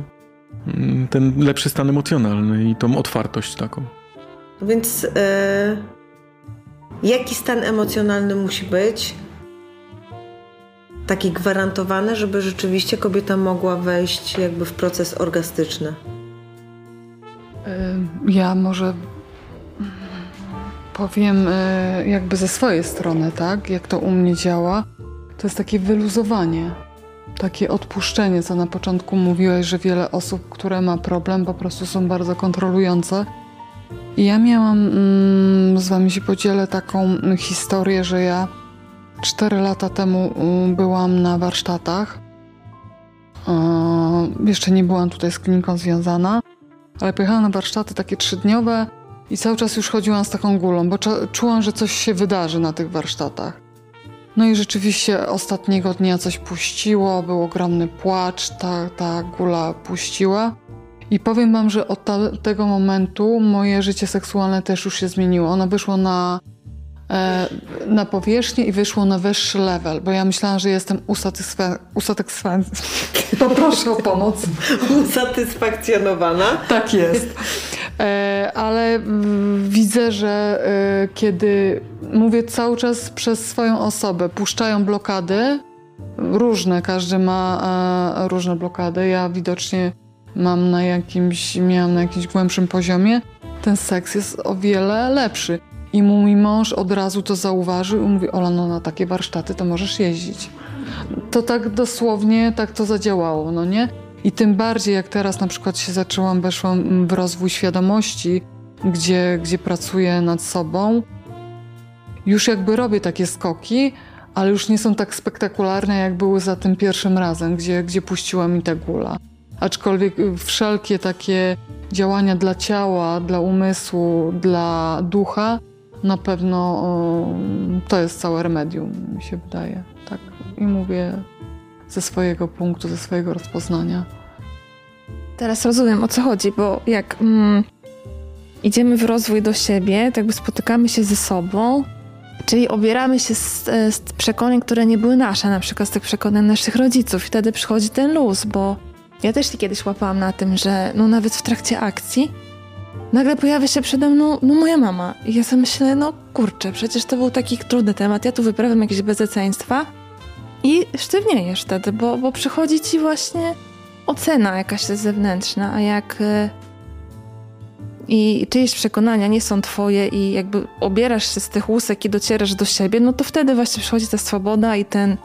mm, ten lepszy stan emocjonalny i tą otwartość taką. Więc... Yy Jaki stan emocjonalny musi być taki gwarantowany, żeby rzeczywiście kobieta mogła wejść jakby w proces orgastyczny? Ja może powiem jakby ze swojej strony, tak? Jak to u mnie działa. To jest takie wyluzowanie, takie odpuszczenie, co na początku mówiłeś, że wiele osób, które ma problem, po prostu są bardzo kontrolujące ja miałam, mm, z wami się podzielę taką historię, że ja cztery lata temu byłam na warsztatach. jeszcze nie byłam tutaj z kliniką związana, ale pojechałam na warsztaty takie trzydniowe i cały czas już chodziłam z taką gulą, bo czułam, że coś się wydarzy na tych warsztatach. No i rzeczywiście ostatniego dnia coś puściło, był ogromny płacz, ta, ta gula puściła. I powiem wam, że od tego momentu moje życie seksualne też już się zmieniło. Ono wyszło na, e, na powierzchnię i wyszło na wyższy level, bo ja myślałam, że jestem usatysfakcjonowana. Poproszę o pomoc. Usatysfakcjonowana? Tak jest. E, ale mm, widzę, że e, kiedy mówię cały czas przez swoją osobę, puszczają blokady, różne, każdy ma e, różne blokady. Ja widocznie mam na jakimś, miałam na jakimś głębszym poziomie, ten seks jest o wiele lepszy. I mój mąż od razu to zauważył i mówi, Ola, no na takie warsztaty to możesz jeździć. To tak dosłownie, tak to zadziałało, no nie? I tym bardziej, jak teraz na przykład się zaczęłam, weszłam w rozwój świadomości, gdzie, gdzie pracuję nad sobą, już jakby robię takie skoki, ale już nie są tak spektakularne, jak były za tym pierwszym razem, gdzie, gdzie puściła mi ta gula. Aczkolwiek wszelkie takie działania dla ciała, dla umysłu, dla ducha, na pewno to jest całe remedium, mi się wydaje. Tak. I mówię ze swojego punktu, ze swojego rozpoznania. Teraz rozumiem o co chodzi, bo jak mm, idziemy w rozwój do siebie, tak jakby spotykamy się ze sobą, czyli obieramy się z, z przekonań, które nie były nasze, na przykład z tych przekonań naszych rodziców. I wtedy przychodzi ten luz, bo ja też się kiedyś łapałam na tym, że no nawet w trakcie akcji nagle pojawia się przede mną no moja mama. I ja sobie myślę, no kurczę, przecież to był taki trudny temat, ja tu wyprawiam jakieś bezeceństwa i sztywniejesz wtedy, bo, bo przychodzi ci właśnie ocena jakaś zewnętrzna, a jak y, i czyjeś przekonania nie są twoje i jakby obierasz się z tych łusek i docierasz do siebie, no to wtedy właśnie przychodzi ta swoboda i ten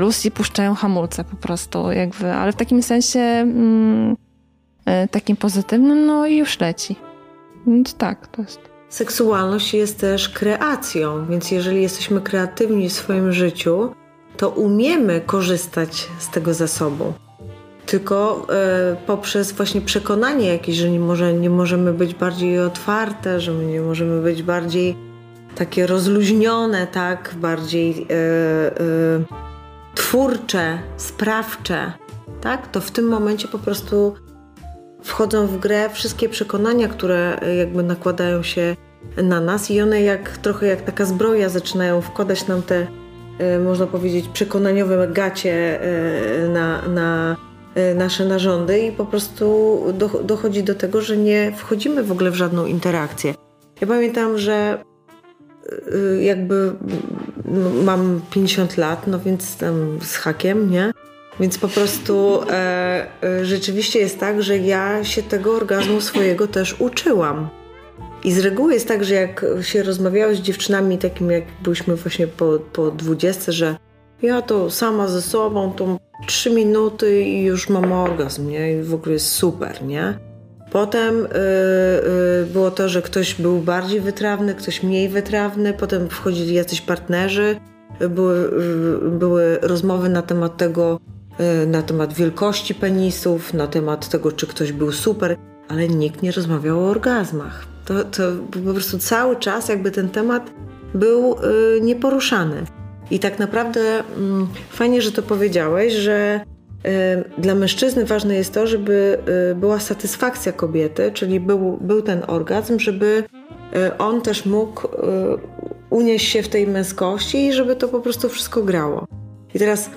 luz i puszczają hamulce po prostu jakby, ale w takim sensie mm, y, takim pozytywnym, no i już leci. Więc tak, to jest. Seksualność jest też kreacją, więc jeżeli jesteśmy kreatywni w swoim życiu, to umiemy korzystać z tego zasobu. Tylko e, poprzez właśnie przekonanie jakieś, że nie, może, nie możemy być bardziej otwarte, że nie możemy być bardziej takie rozluźnione, tak, bardziej e, e, twórcze, sprawcze, tak, to w tym momencie po prostu wchodzą w grę wszystkie przekonania, które e, jakby nakładają się na nas i one jak trochę jak taka zbroja zaczynają wkładać nam te, e, można powiedzieć, przekonaniowe gacie e, na, na nasze narządy i po prostu dochodzi do tego, że nie wchodzimy w ogóle w żadną interakcję. Ja pamiętam, że jakby mam 50 lat, no więc tam z hakiem, nie? Więc po prostu e, e, rzeczywiście jest tak, że ja się tego orgazmu swojego też uczyłam. I z reguły jest tak, że jak się rozmawiało z dziewczynami takimi, jak byliśmy właśnie po, po 20, że ja to sama ze sobą, to trzy minuty i już mam orgazm, nie? I w ogóle jest super, nie? Potem y, y, było to, że ktoś był bardziej wytrawny, ktoś mniej wytrawny, potem wchodzili jacyś partnerzy, były, y, były rozmowy na temat tego, na temat wielkości penisów, na temat tego, czy ktoś był super, ale nikt nie rozmawiał o orgazmach. To, to po prostu cały czas jakby ten temat był nieporuszany. I tak naprawdę mm, fajnie, że to powiedziałeś, że dla mężczyzny ważne jest to, żeby była satysfakcja kobiety, czyli był, był ten orgazm, żeby on też mógł unieść się w tej męskości i żeby to po prostu wszystko grało. I teraz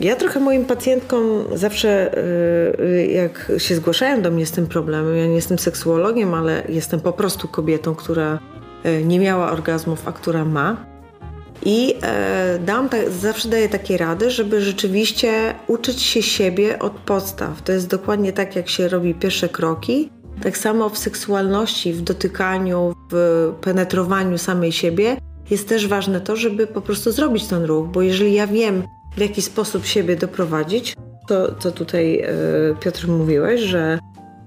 ja trochę moim pacjentkom zawsze, y, y, jak się zgłaszają do mnie z tym problemem, ja nie jestem seksuologiem, ale jestem po prostu kobietą, która y, nie miała orgazmów, a która ma. I e, dam ta, zawsze daję takie rady, żeby rzeczywiście uczyć się siebie od podstaw. To jest dokładnie tak, jak się robi pierwsze kroki. Tak samo w seksualności, w dotykaniu, w penetrowaniu samej siebie jest też ważne to, żeby po prostu zrobić ten ruch, bo jeżeli ja wiem, w jaki sposób siebie doprowadzić. To, co tutaj e, Piotr mówiłeś, że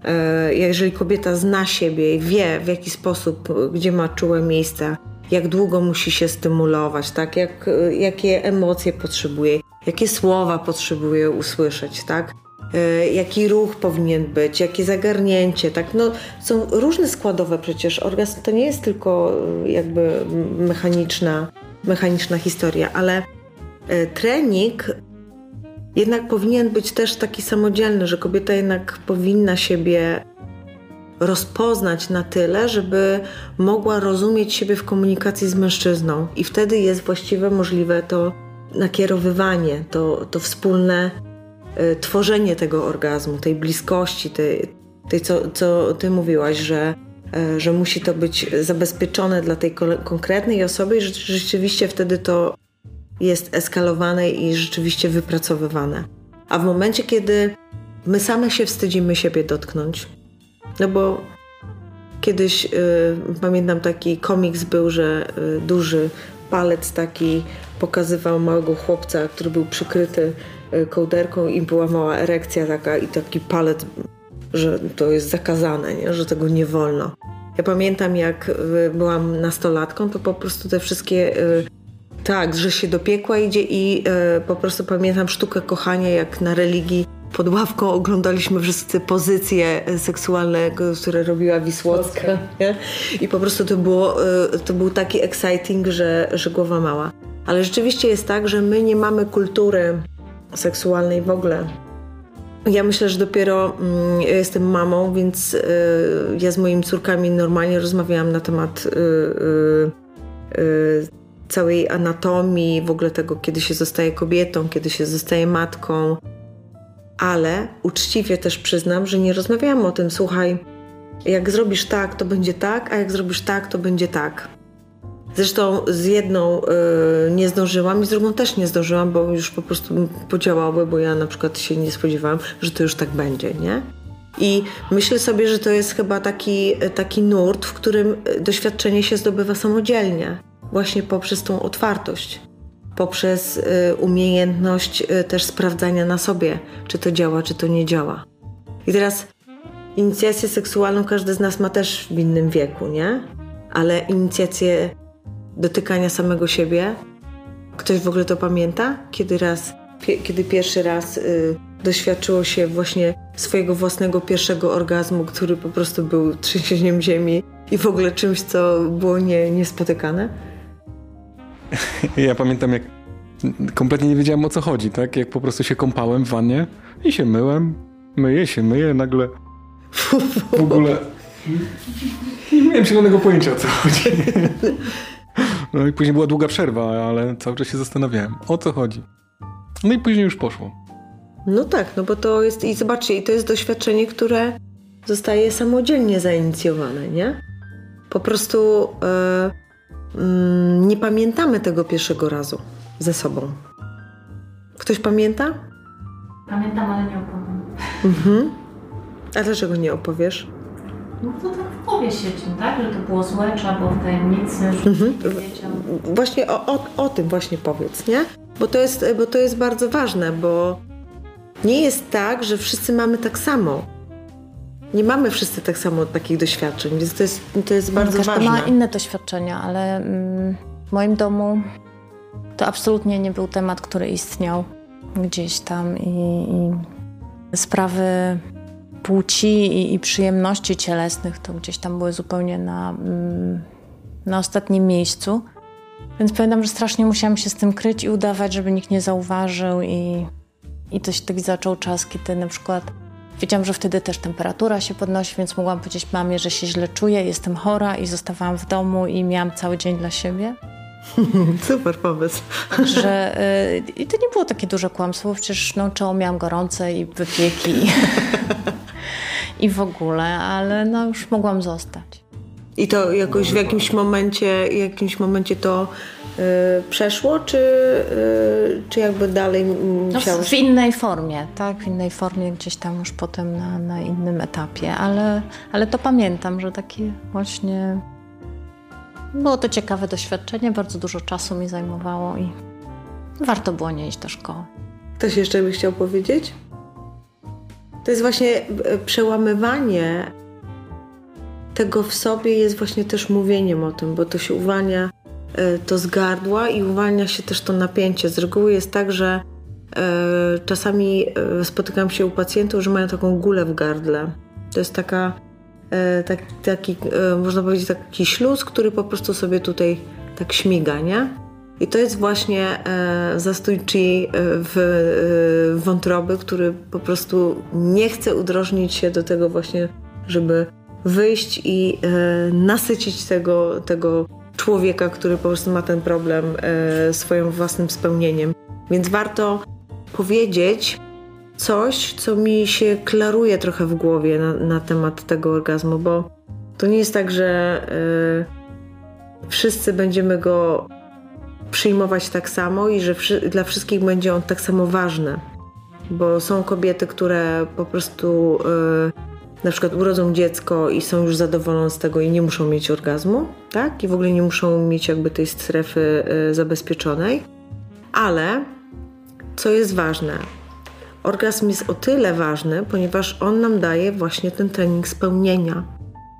e, jeżeli kobieta zna siebie i wie w jaki sposób, gdzie ma czułe miejsca, jak długo musi się stymulować, tak? jak, jakie emocje potrzebuje, jakie słowa potrzebuje usłyszeć, tak? E, jaki ruch powinien być, jakie zagarnięcie, tak? No, są różne składowe przecież. Orgazm to nie jest tylko jakby mechaniczna, mechaniczna historia, ale trening jednak powinien być też taki samodzielny, że kobieta jednak powinna siebie rozpoznać na tyle, żeby mogła rozumieć siebie w komunikacji z mężczyzną. I wtedy jest właściwe możliwe to nakierowywanie, to, to wspólne y, tworzenie tego orgazmu, tej bliskości, tej, tej co, co ty mówiłaś, że, y, że musi to być zabezpieczone dla tej konkretnej osoby i że rzeczywiście wtedy to jest eskalowane i rzeczywiście wypracowywane. A w momencie, kiedy my same się wstydzimy siebie dotknąć, no bo kiedyś y, pamiętam taki komiks był, że y, duży palec taki pokazywał małego chłopca, który był przykryty y, kołderką i była mała erekcja taka i taki palec, że to jest zakazane, nie? że tego nie wolno. Ja pamiętam, jak y, byłam nastolatką, to po prostu te wszystkie y, tak, że się do piekła idzie i e, po prostu pamiętam sztukę kochania, jak na religii pod ławką oglądaliśmy wszyscy pozycje seksualne, które robiła Wisłocka. Nie? I po prostu to, było, e, to był taki exciting, że, że głowa mała. Ale rzeczywiście jest tak, że my nie mamy kultury seksualnej w ogóle. Ja myślę, że dopiero mm, ja jestem mamą, więc y, ja z moimi córkami normalnie rozmawiałam na temat y, y, całej anatomii, w ogóle tego, kiedy się zostaje kobietą, kiedy się zostaje matką. Ale uczciwie też przyznam, że nie rozmawiałam o tym, słuchaj, Jak zrobisz tak, to będzie tak, a jak zrobisz tak, to będzie tak. Zresztą z jedną y, nie zdążyłam i z drugą też nie zdążyłam, bo już po prostu podziałały, bo ja na przykład się nie spodziewałam, że to już tak będzie, nie? I myślę sobie, że to jest chyba taki, taki nurt, w którym doświadczenie się zdobywa samodzielnie, właśnie poprzez tą otwartość, poprzez y, umiejętność y, też sprawdzania na sobie, czy to działa, czy to nie działa. I teraz inicjację seksualną każdy z nas ma też w innym wieku, nie? Ale inicjację dotykania samego siebie, ktoś w ogóle to pamięta? Kiedy raz, pie, kiedy pierwszy raz y, doświadczyło się właśnie swojego własnego pierwszego orgazmu, który po prostu był trzęsieniem ziemi i w ogóle czymś, co było nie, niespotykane? Ja pamiętam, jak kompletnie nie wiedziałem o co chodzi, tak? Jak po prostu się kąpałem w wannie i się myłem, myję się, myję, nagle w ogóle nie miałem zielonego pojęcia o co chodzi. No i później była długa przerwa, ale cały czas się zastanawiałem, o co chodzi. No i później już poszło. No tak, no bo to jest, i zobaczcie, to jest doświadczenie, które zostaje samodzielnie zainicjowane, nie? Po prostu mm, nie pamiętamy tego pierwszego razu ze sobą. Ktoś pamięta? Pamiętam, ale nie opowiem. Mhm. A dlaczego nie opowiesz? No to tak w głowie siedzi, tak? Że to było złe, trzeba było w tajemnicy, że mhm. Właśnie o, o, o tym właśnie powiedz, nie? Bo to, jest, bo to jest bardzo ważne, bo nie jest tak, że wszyscy mamy tak samo. Nie mamy wszyscy tak samo takich doświadczeń, więc to jest, to jest bardzo Każdy ważne. ma inne doświadczenia, ale mm, w moim domu to absolutnie nie był temat, który istniał gdzieś tam i, i sprawy płci i, i, przyjemności cielesnych to gdzieś tam były zupełnie na, mm, na ostatnim miejscu. Więc pamiętam, że strasznie musiałam się z tym kryć i udawać, żeby nikt nie zauważył i i to się tak zaczął czas, kiedy na przykład wiedziałam, że wtedy też temperatura się podnosi, więc mogłam powiedzieć mamie, że się źle czuję, jestem chora i zostawałam w domu i miałam cały dzień dla siebie. Super pomysł. Także yy, i to nie było takie duże kłamstwo, przecież no, czoło miałam gorące i wypieki i, i w ogóle, ale no już mogłam zostać. I to jakoś w jakimś momencie, jakimś momencie to Y, przeszło, czy, y, czy jakby dalej musiałeś... No w innej formie, tak? W innej formie gdzieś tam już potem na, na innym etapie, ale, ale to pamiętam, że takie właśnie... Było to ciekawe doświadczenie, bardzo dużo czasu mi zajmowało i warto było nie iść do szkoły. Ktoś jeszcze by chciał powiedzieć? To jest właśnie e, przełamywanie tego w sobie jest właśnie też mówieniem o tym, bo to się uwalnia to z gardła i uwalnia się też to napięcie. Z reguły jest tak, że e, czasami e, spotykam się u pacjentów, że mają taką gulę w gardle. To jest taka, tak, taki, można powiedzieć, taki śluz, który po prostu sobie tutaj tak śmiga, nie? I to jest właśnie zastój chi w wątroby, który po prostu nie chce udrożnić się do tego właśnie, żeby wyjść i nasycić tego, tego człowieka, który po prostu ma ten problem e, swoim własnym spełnieniem. Więc warto powiedzieć coś, co mi się klaruje trochę w głowie na, na temat tego orgazmu, bo to nie jest tak, że e, wszyscy będziemy go przyjmować tak samo i że wszy dla wszystkich będzie on tak samo ważny. Bo są kobiety, które po prostu e, na przykład urodzą dziecko i są już zadowolone z tego i nie muszą mieć orgazmu, tak? I w ogóle nie muszą mieć jakby tej strefy y, zabezpieczonej. Ale co jest ważne? Orgazm jest o tyle ważny, ponieważ on nam daje właśnie ten trening spełnienia.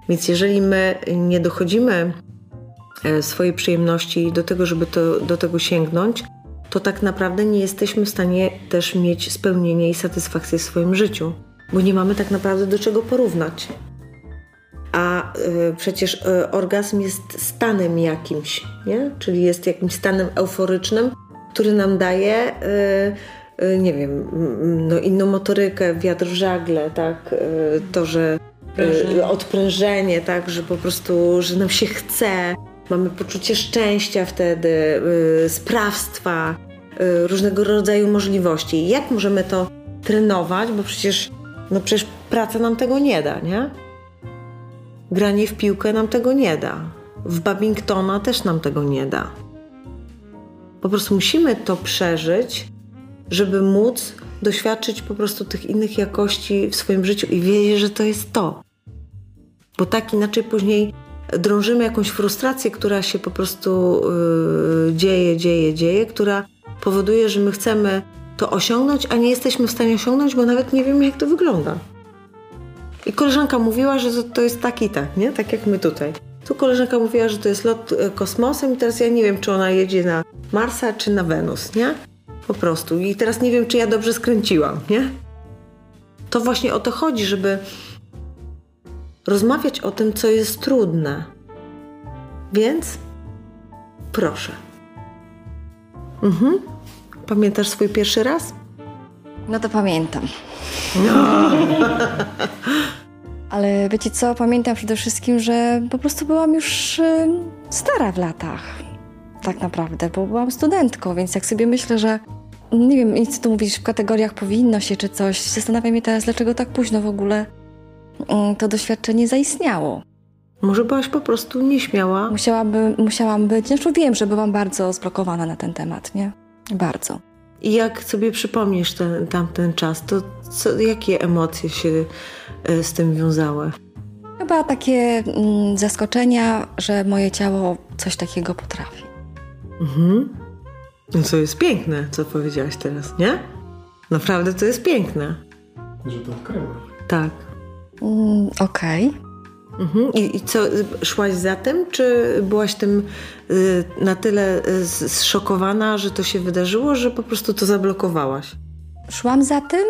Więc jeżeli my nie dochodzimy e, swojej przyjemności do tego, żeby to, do tego sięgnąć, to tak naprawdę nie jesteśmy w stanie też mieć spełnienie i satysfakcję w swoim życiu bo nie mamy tak naprawdę do czego porównać. A y, przecież y, orgazm jest stanem jakimś, nie? czyli jest jakimś stanem euforycznym, który nam daje, y, nie wiem, no, inną motorykę, wiatr w żagle, tak? to, że odprężenie. odprężenie, tak, że po prostu, że nam się chce, mamy poczucie szczęścia wtedy, sprawstwa, różnego rodzaju możliwości. Jak możemy to trenować, bo przecież no przecież praca nam tego nie da, nie? Granie w piłkę nam tego nie da. W Babingtona też nam tego nie da. Po prostu musimy to przeżyć, żeby móc doświadczyć po prostu tych innych jakości w swoim życiu i wiedzieć, że to jest to. Bo tak inaczej później drążymy jakąś frustrację, która się po prostu yy, dzieje, dzieje, dzieje, która powoduje, że my chcemy to osiągnąć, a nie jesteśmy w stanie osiągnąć, bo nawet nie wiemy, jak to wygląda. I koleżanka mówiła, że to jest tak i tak, nie? Tak jak my tutaj. Tu koleżanka mówiła, że to jest lot e, kosmosem i teraz ja nie wiem, czy ona jedzie na Marsa, czy na Wenus, nie? Po prostu. I teraz nie wiem, czy ja dobrze skręciłam, nie? To właśnie o to chodzi, żeby rozmawiać o tym, co jest trudne. Więc proszę. Mhm. Pamiętasz swój pierwszy raz? No to pamiętam. Ale wiecie co, pamiętam przede wszystkim, że po prostu byłam już y, stara w latach. Tak naprawdę, bo byłam studentką, więc jak sobie myślę, że nie wiem, nic tu mówisz w kategoriach powinno się czy coś, zastanawiam się teraz, dlaczego tak późno w ogóle mm, to doświadczenie zaistniało. Może byłaś po prostu nieśmiała? Musiałaby, musiałam być, znaczy wiem, że byłam bardzo zblokowana na ten temat, nie? Bardzo. I jak sobie przypomnisz ten, tamten czas, to co, jakie emocje się y, z tym wiązały? Chyba takie mm, zaskoczenia, że moje ciało coś takiego potrafi. Mhm. No co jest piękne, co powiedziałaś teraz, nie? Naprawdę to jest piękne. Że to odkryłaś. Tak. Mm, Okej. Mhm. I, I co, szłaś za tym, czy byłaś tym y, na tyle y, zszokowana, że to się wydarzyło, że po prostu to zablokowałaś? Szłam za tym,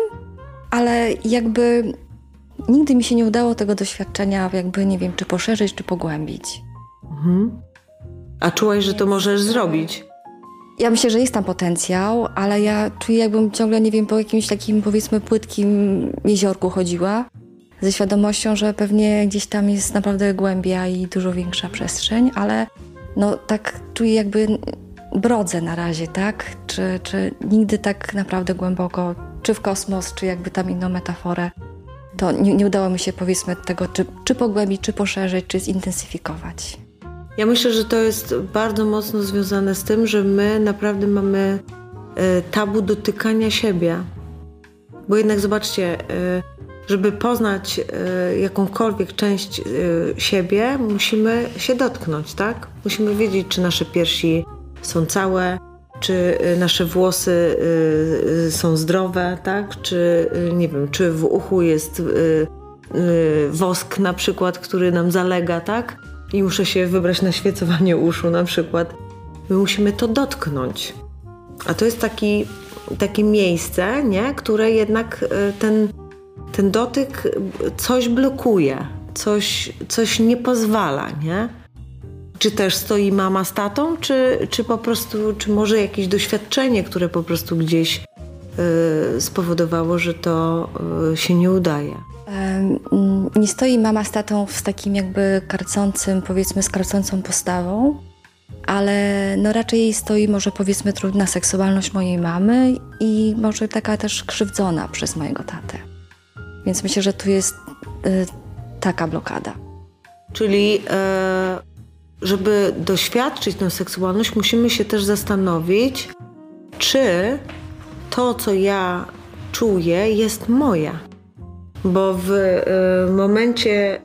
ale jakby nigdy mi się nie udało tego doświadczenia, jakby nie wiem, czy poszerzyć, czy pogłębić. Mhm. A czułaś, że to możesz zrobić? Ja myślę, że jest tam potencjał, ale ja czuję, jakbym ciągle, nie wiem, po jakimś takim, powiedzmy, płytkim jeziorku chodziła, ze świadomością, że pewnie gdzieś tam jest naprawdę głębia i dużo większa przestrzeń, ale no tak czuję, jakby brodzę na razie, tak? Czy, czy nigdy tak naprawdę głęboko, czy w kosmos, czy jakby tam inną metaforę, to nie, nie udało mi się, powiedzmy, tego, czy, czy pogłębić, czy poszerzyć, czy zintensyfikować. Ja myślę, że to jest bardzo mocno związane z tym, że my naprawdę mamy e, tabu dotykania siebie. Bo jednak zobaczcie, e, żeby poznać e, jakąkolwiek część siebie, musimy się dotknąć, tak? Musimy wiedzieć, czy nasze piersi są całe, czy nasze włosy są zdrowe, tak? Czy nie wiem, czy w uchu jest wosk na przykład, który nam zalega, tak? i muszę się wybrać na świecowanie uszu na przykład. My musimy to dotknąć. A to jest taki, takie miejsce, nie? które jednak e, ten, ten dotyk coś blokuje, coś, coś nie pozwala, nie? Czy też stoi mama z tatą, czy, czy po prostu, czy może jakieś doświadczenie, które po prostu gdzieś y, spowodowało, że to y, się nie udaje? Mm, nie stoi mama z tatą z takim jakby karcącym, powiedzmy z karcącą postawą, ale no raczej stoi może powiedzmy trudna seksualność mojej mamy i może taka też krzywdzona przez mojego tatę. Więc myślę, że tu jest y, taka blokada. Czyli e, żeby doświadczyć tę seksualność, musimy się też zastanowić, czy to, co ja czuję, jest moje bo w y, momencie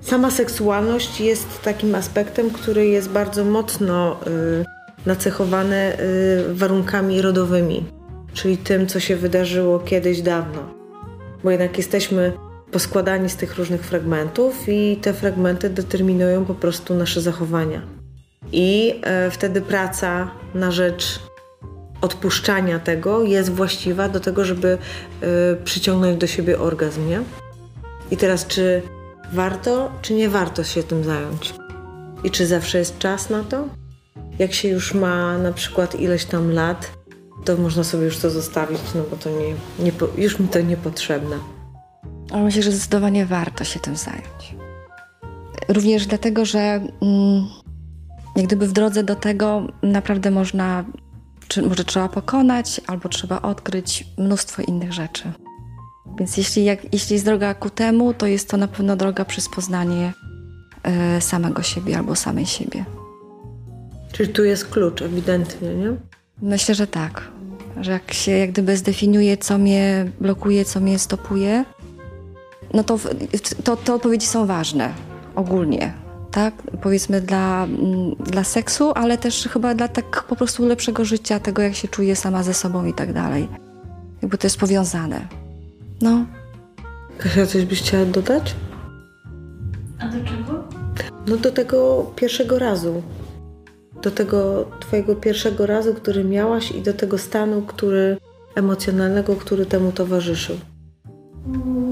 sama seksualność jest takim aspektem, który jest bardzo mocno y, nacechowany y, warunkami rodowymi, czyli tym, co się wydarzyło kiedyś dawno. Bo jednak jesteśmy poskładani z tych różnych fragmentów i te fragmenty determinują po prostu nasze zachowania. I wtedy praca na rzecz odpuszczania tego jest właściwa do tego, żeby y, przyciągnąć do siebie orgazm, nie? I teraz, czy warto, czy nie warto się tym zająć? I czy zawsze jest czas na to? Jak się już ma na przykład ileś tam lat, to można sobie już to zostawić, no bo to nie, nie już mi to niepotrzebne. Ale myślę, że zdecydowanie warto się tym zająć. Również dlatego, że mm, jak gdyby w drodze do tego naprawdę można czy może trzeba pokonać, albo trzeba odkryć mnóstwo innych rzeczy. Więc jeśli, jak, jeśli jest droga ku temu, to jest to na pewno droga przez poznanie e, samego siebie albo samej siebie. Czyli tu jest klucz, ewidentnie, nie? Myślę, że tak. Że jak się jak gdyby zdefiniuje, co mnie blokuje, co mnie stopuje, no to, to te odpowiedzi są ważne ogólnie. Tak, powiedzmy dla, mm, dla seksu, ale też chyba dla tak po prostu lepszego życia, tego jak się czuję sama ze sobą i tak dalej. Jakby to jest powiązane. No. Kasia, coś byś chciała dodać? A do czego? No do tego pierwszego razu. Do tego twojego pierwszego razu, który miałaś i do tego stanu, który emocjonalnego, który temu towarzyszył.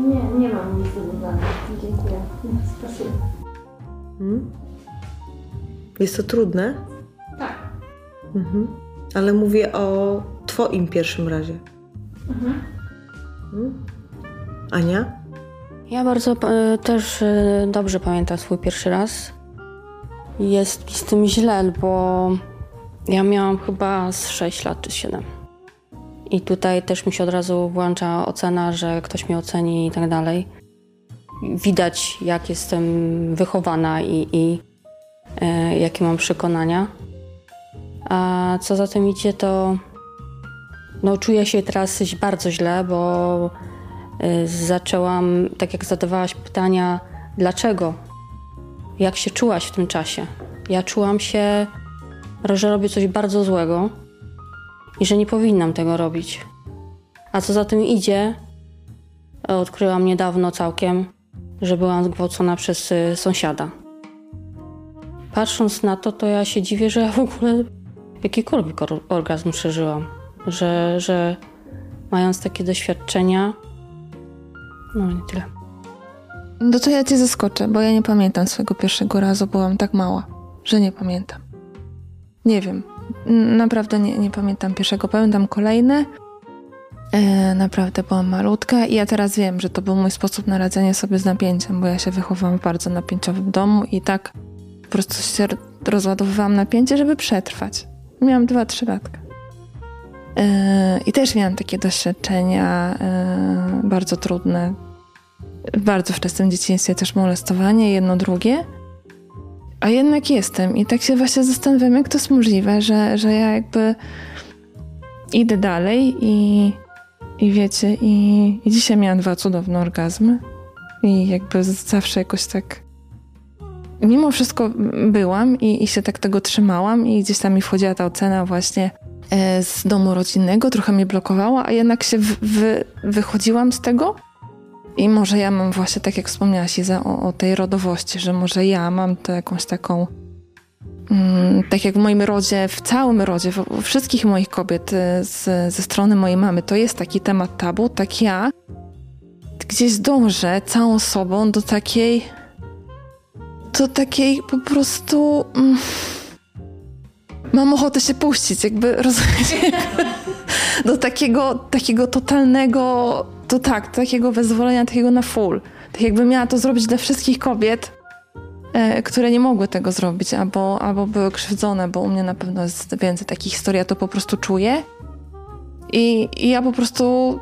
Nie, nie mam nic do dodania. Dziękuję. Spasibo. Hmm? Jest to trudne? Tak. Mhm. Ale mówię o twoim pierwszym razie. Mhm. Hmm? Ania? Ja bardzo e, też e, dobrze pamiętam swój pierwszy raz. Jest z tym źle, bo ja miałam chyba z 6 lat czy 7. I tutaj też mi się od razu włącza ocena, że ktoś mnie oceni i tak dalej. Widać, jak jestem wychowana i, i e, jakie mam przekonania. A co za tym idzie, to no, czuję się teraz bardzo źle, bo y, zaczęłam, tak jak zadawałaś pytania, dlaczego? Jak się czułaś w tym czasie? Ja czułam się, że robię coś bardzo złego i że nie powinnam tego robić. A co za tym idzie, odkryłam niedawno całkiem, że byłam zgwałcona przez y, sąsiada. Patrząc na to, to ja się dziwię, że ja w ogóle jakikolwiek or- orgazm przeżyłam. Że, że mając takie doświadczenia, no i tyle. No to ja cię zaskoczę, bo ja nie pamiętam swojego pierwszego razu, byłam tak mała, że nie pamiętam. Nie wiem. Naprawdę nie, nie pamiętam pierwszego. Pamiętam kolejne. E, naprawdę byłam malutka i ja teraz wiem, że to był mój sposób na radzenie sobie z napięciem, bo ja się wychowałam w bardzo napięciowym domu i tak po prostu się rozładowywałam napięcie, żeby przetrwać. Miałam 2-3 latka. E, I też miałam takie doświadczenia e, bardzo trudne. W bardzo wczesnym dzieciństwie też molestowanie, jedno drugie. A jednak jestem i tak się właśnie zastanawiam, jak to jest możliwe, że, że ja jakby idę dalej i, i wiecie, i, i dzisiaj miałam dwa cudowne orgazmy i jakby zawsze jakoś tak mimo wszystko byłam i, i się tak tego trzymałam i gdzieś tam mi wchodziła ta ocena właśnie e, z domu rodzinnego, trochę mnie blokowała, a jednak się w, wy, wychodziłam z tego i może ja mam właśnie, tak jak wspomniałaś Iza, o, o tej rodowości, że może ja mam to jakąś taką mm, tak jak w moim rodzie, w całym rodzie, w, wszystkich moich kobiet e, z, ze strony mojej mamy, to jest taki temat tabu, tak ja gdzieś dążę całą sobą do takiej do takiej po prostu mm, mam ochotę się puścić, jakby rozumiecie? do takiego, takiego totalnego, to tak, takiego wezwolenia, takiego na full. Tak jakbym miała to zrobić dla wszystkich kobiet, e, które nie mogły tego zrobić, albo, albo były krzywdzone, bo u mnie na pewno jest więcej takich historii, ja to po prostu czuję. I, i ja po prostu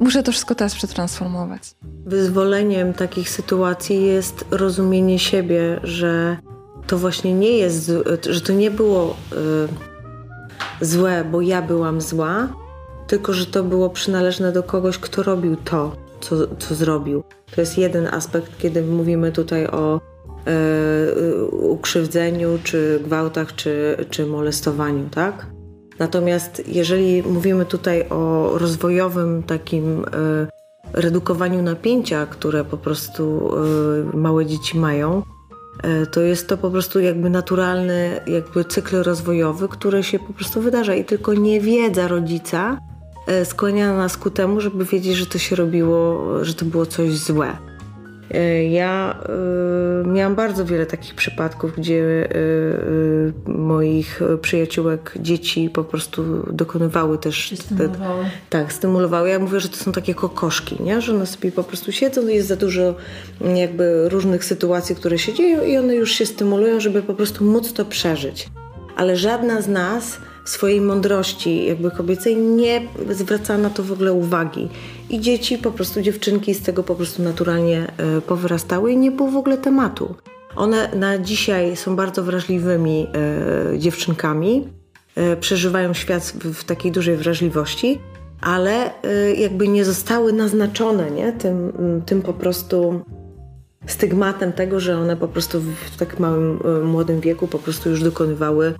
muszę to wszystko teraz przetransformować. Wyzwoleniem takich sytuacji jest rozumienie siebie, że to właśnie nie jest, że to nie było y, złe, bo ja byłam zła, tylko że to było przynależne do kogoś, kto robił to, co, co zrobił. To jest jeden aspekt, kiedy mówimy tutaj o y, ukrzywdzeniu, czy gwałtach, czy, czy molestowaniu, tak? Natomiast jeżeli mówimy tutaj o rozwojowym takim y, redukowaniu napięcia, które po prostu y, małe dzieci mają, y, to jest to po prostu jakby naturalny jakby cykl rozwojowy, który się po prostu wydarza i tylko niewiedza rodzica skłania nas ku temu, żeby wiedzieć, że to się robiło, że to było coś złe. Y, Ja y, miałam bardzo wiele takich przypadków, gdzie y, y, moich przyjaciółek dzieci po prostu dokonywały też. Stymulowały. Tak, stymulowały. Ja mówię, że to są takie kokoszki, nie? że one sobie po prostu siedzą, jest za dużo mm, jakby różnych sytuacji, które się dzieją i one już się stymulują, żeby po prostu móc to przeżyć. Ale żadna z nas swojej mądrości jakby kobiecej nie zwraca na to w ogóle uwagi. I dzieci, po prostu dziewczynki z tego po prostu naturalnie e, powyrastały i nie było w ogóle tematu. One na dzisiaj są bardzo wrażliwymi e, dziewczynkami, e, przeżywają świat w, w, takiej dużej wrażliwości, ale jakby nie zostały naznaczone nie? Tym, tym po prostu stygmatem tego, że one po prostu w tak małym, młodym wieku po prostu już dokonywały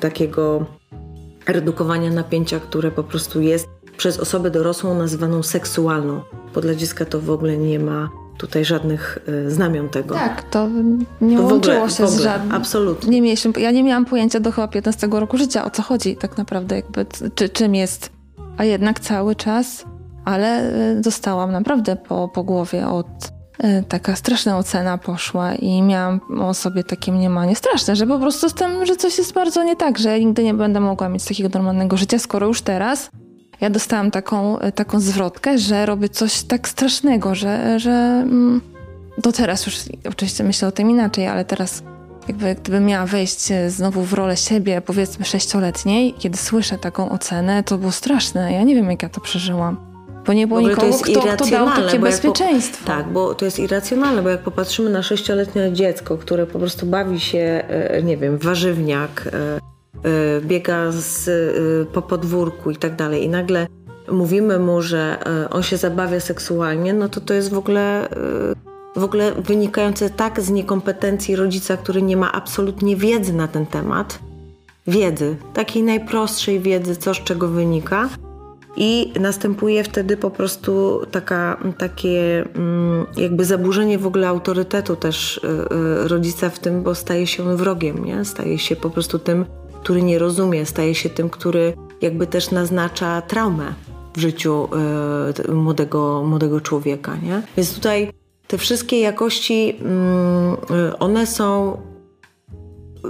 takiego redukowania napięcia, które po prostu jest przez osobę dorosłą nazywaną seksualną, bo dla dziecka to w ogóle nie ma tutaj żadnych e, znamion tego. Tak, to nie to łączyło ogóle, się z żadnym. Absolutnie. Nie mieliśmy, ja nie miałam pojęcia do chyba 15 roku życia, o co chodzi tak naprawdę, jakby, czy, czym jest. A jednak cały czas, ale dostałam naprawdę po, po głowie od taka straszna ocena poszła i miałam o sobie takie mniemanie straszne, że po prostu z tym, że coś jest bardzo nie tak, że ja nigdy nie będę mogła mieć takiego normalnego życia, skoro już teraz ja dostałam taką, e, taką zwrotkę, że robię coś tak strasznego, że, że mm, to teraz już oczywiście myślę o tym inaczej, ale teraz jakby gdybym miała wejść e, znowu w rolę siebie, powiedzmy sześcioletniej, kiedy słyszę taką ocenę, to było straszne. Ja nie wiem, jak ja to przeżyłam. Bo nie było nikogo, kto, kto dał takie bezpieczeństwo. Po, tak, bo to jest irracjonalne, bo jak popatrzymy na sześcioletnie dziecko, które po prostu bawi się, e, nie wiem, warzywniak, e, e, biega z, po podwórku i tak dalej i nagle mówimy mu, że on się zabawia seksualnie, no to to jest w ogóle w ogóle wynikające tak z niekompetencji rodzica, który nie ma absolutnie wiedzy na ten temat. Wiedzy, takiej najprostszej wiedzy, co z czego wynika i następuje wtedy po prostu taka, takie mm, jakby zaburzenie w ogóle autorytetu też y, y, rodzica w tym, bo staje się on wrogiem, nie? Staje się po prostu tym, który nie rozumie, staje się tym, który jakby też naznacza traumę w życiu y, młodego, młodego człowieka, nie? Więc tutaj te wszystkie jakości, mm, one są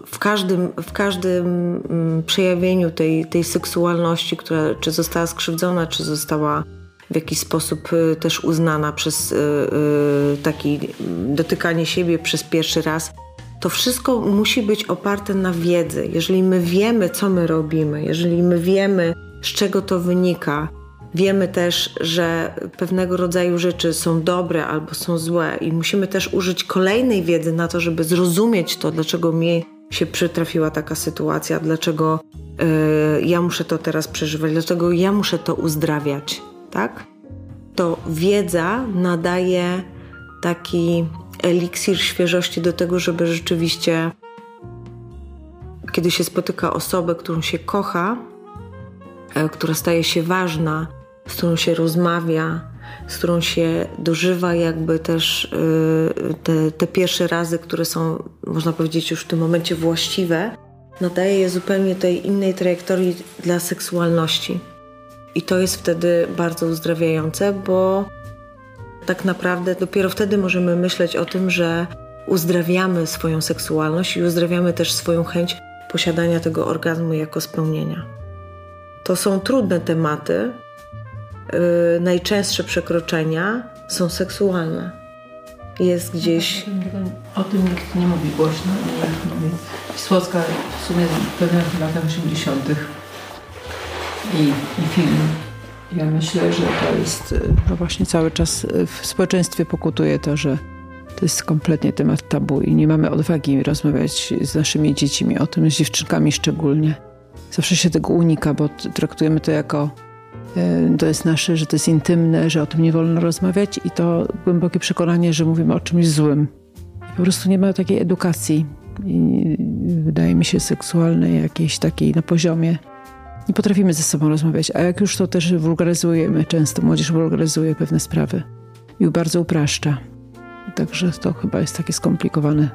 w każdym, w każdym mm, przejawieniu tej, tej seksualności, która czy została skrzywdzona, czy została w jakiś sposób y, też uznana przez y, y, taki dotykanie siebie przez pierwszy raz, to wszystko musi być oparte na wiedzy. Jeżeli my wiemy, co my robimy, jeżeli my wiemy, z czego to wynika, wiemy też, że pewnego rodzaju rzeczy są dobre albo są złe, i musimy też użyć kolejnej wiedzy na to, żeby zrozumieć to, dlaczego mi się przytrafiła taka sytuacja, dlaczego y, ja muszę to teraz przeżywać, dlaczego ja muszę to uzdrawiać, tak? To wiedza nadaje taki eliksir świeżości do tego, żeby rzeczywiście, kiedy się spotyka osobę, którą się kocha, y, która staje się ważna, z którą się rozmawia, z którą się dożywa jakby też y, te, te pierwsze razy, które są, można powiedzieć, już w tym momencie właściwe, nadaje je zupełnie tej innej trajektorii dla seksualności. I to jest wtedy bardzo uzdrawiające, bo tak naprawdę dopiero wtedy możemy myśleć o tym, że uzdrawiamy swoją seksualność i uzdrawiamy też swoją chęć posiadania tego orgazmu jako spełnienia. To są trudne tematy, Y, najczęstsze przekroczenia są seksualne. Jest gdzieś. O tym nikt nie mówi głośno. Nie mówi. Słodka w sumie pewnie w latach 80. I, i film. Ja myślę, że to jest y, no właśnie cały czas w społeczeństwie pokutuje to, że to jest kompletnie temat tabu i nie mamy odwagi rozmawiać z naszymi dziećmi o tym, z dziewczynkami szczególnie. Zawsze się tego unika, bo traktujemy to jako to jest nasze, że to jest intymne, że o tym nie wolno rozmawiać i to głębokie przekonanie, że mówimy o czymś złym. Po prostu nie ma takiej edukacji, I wydaje mi się, seksualnej, jakiejś takiej na poziomie. Nie potrafimy ze sobą rozmawiać, a jak już to też wulgaryzujemy, często młodzież wulgaryzuje pewne sprawy i bardzo upraszcza. Także to chyba jest takie skomplikowane.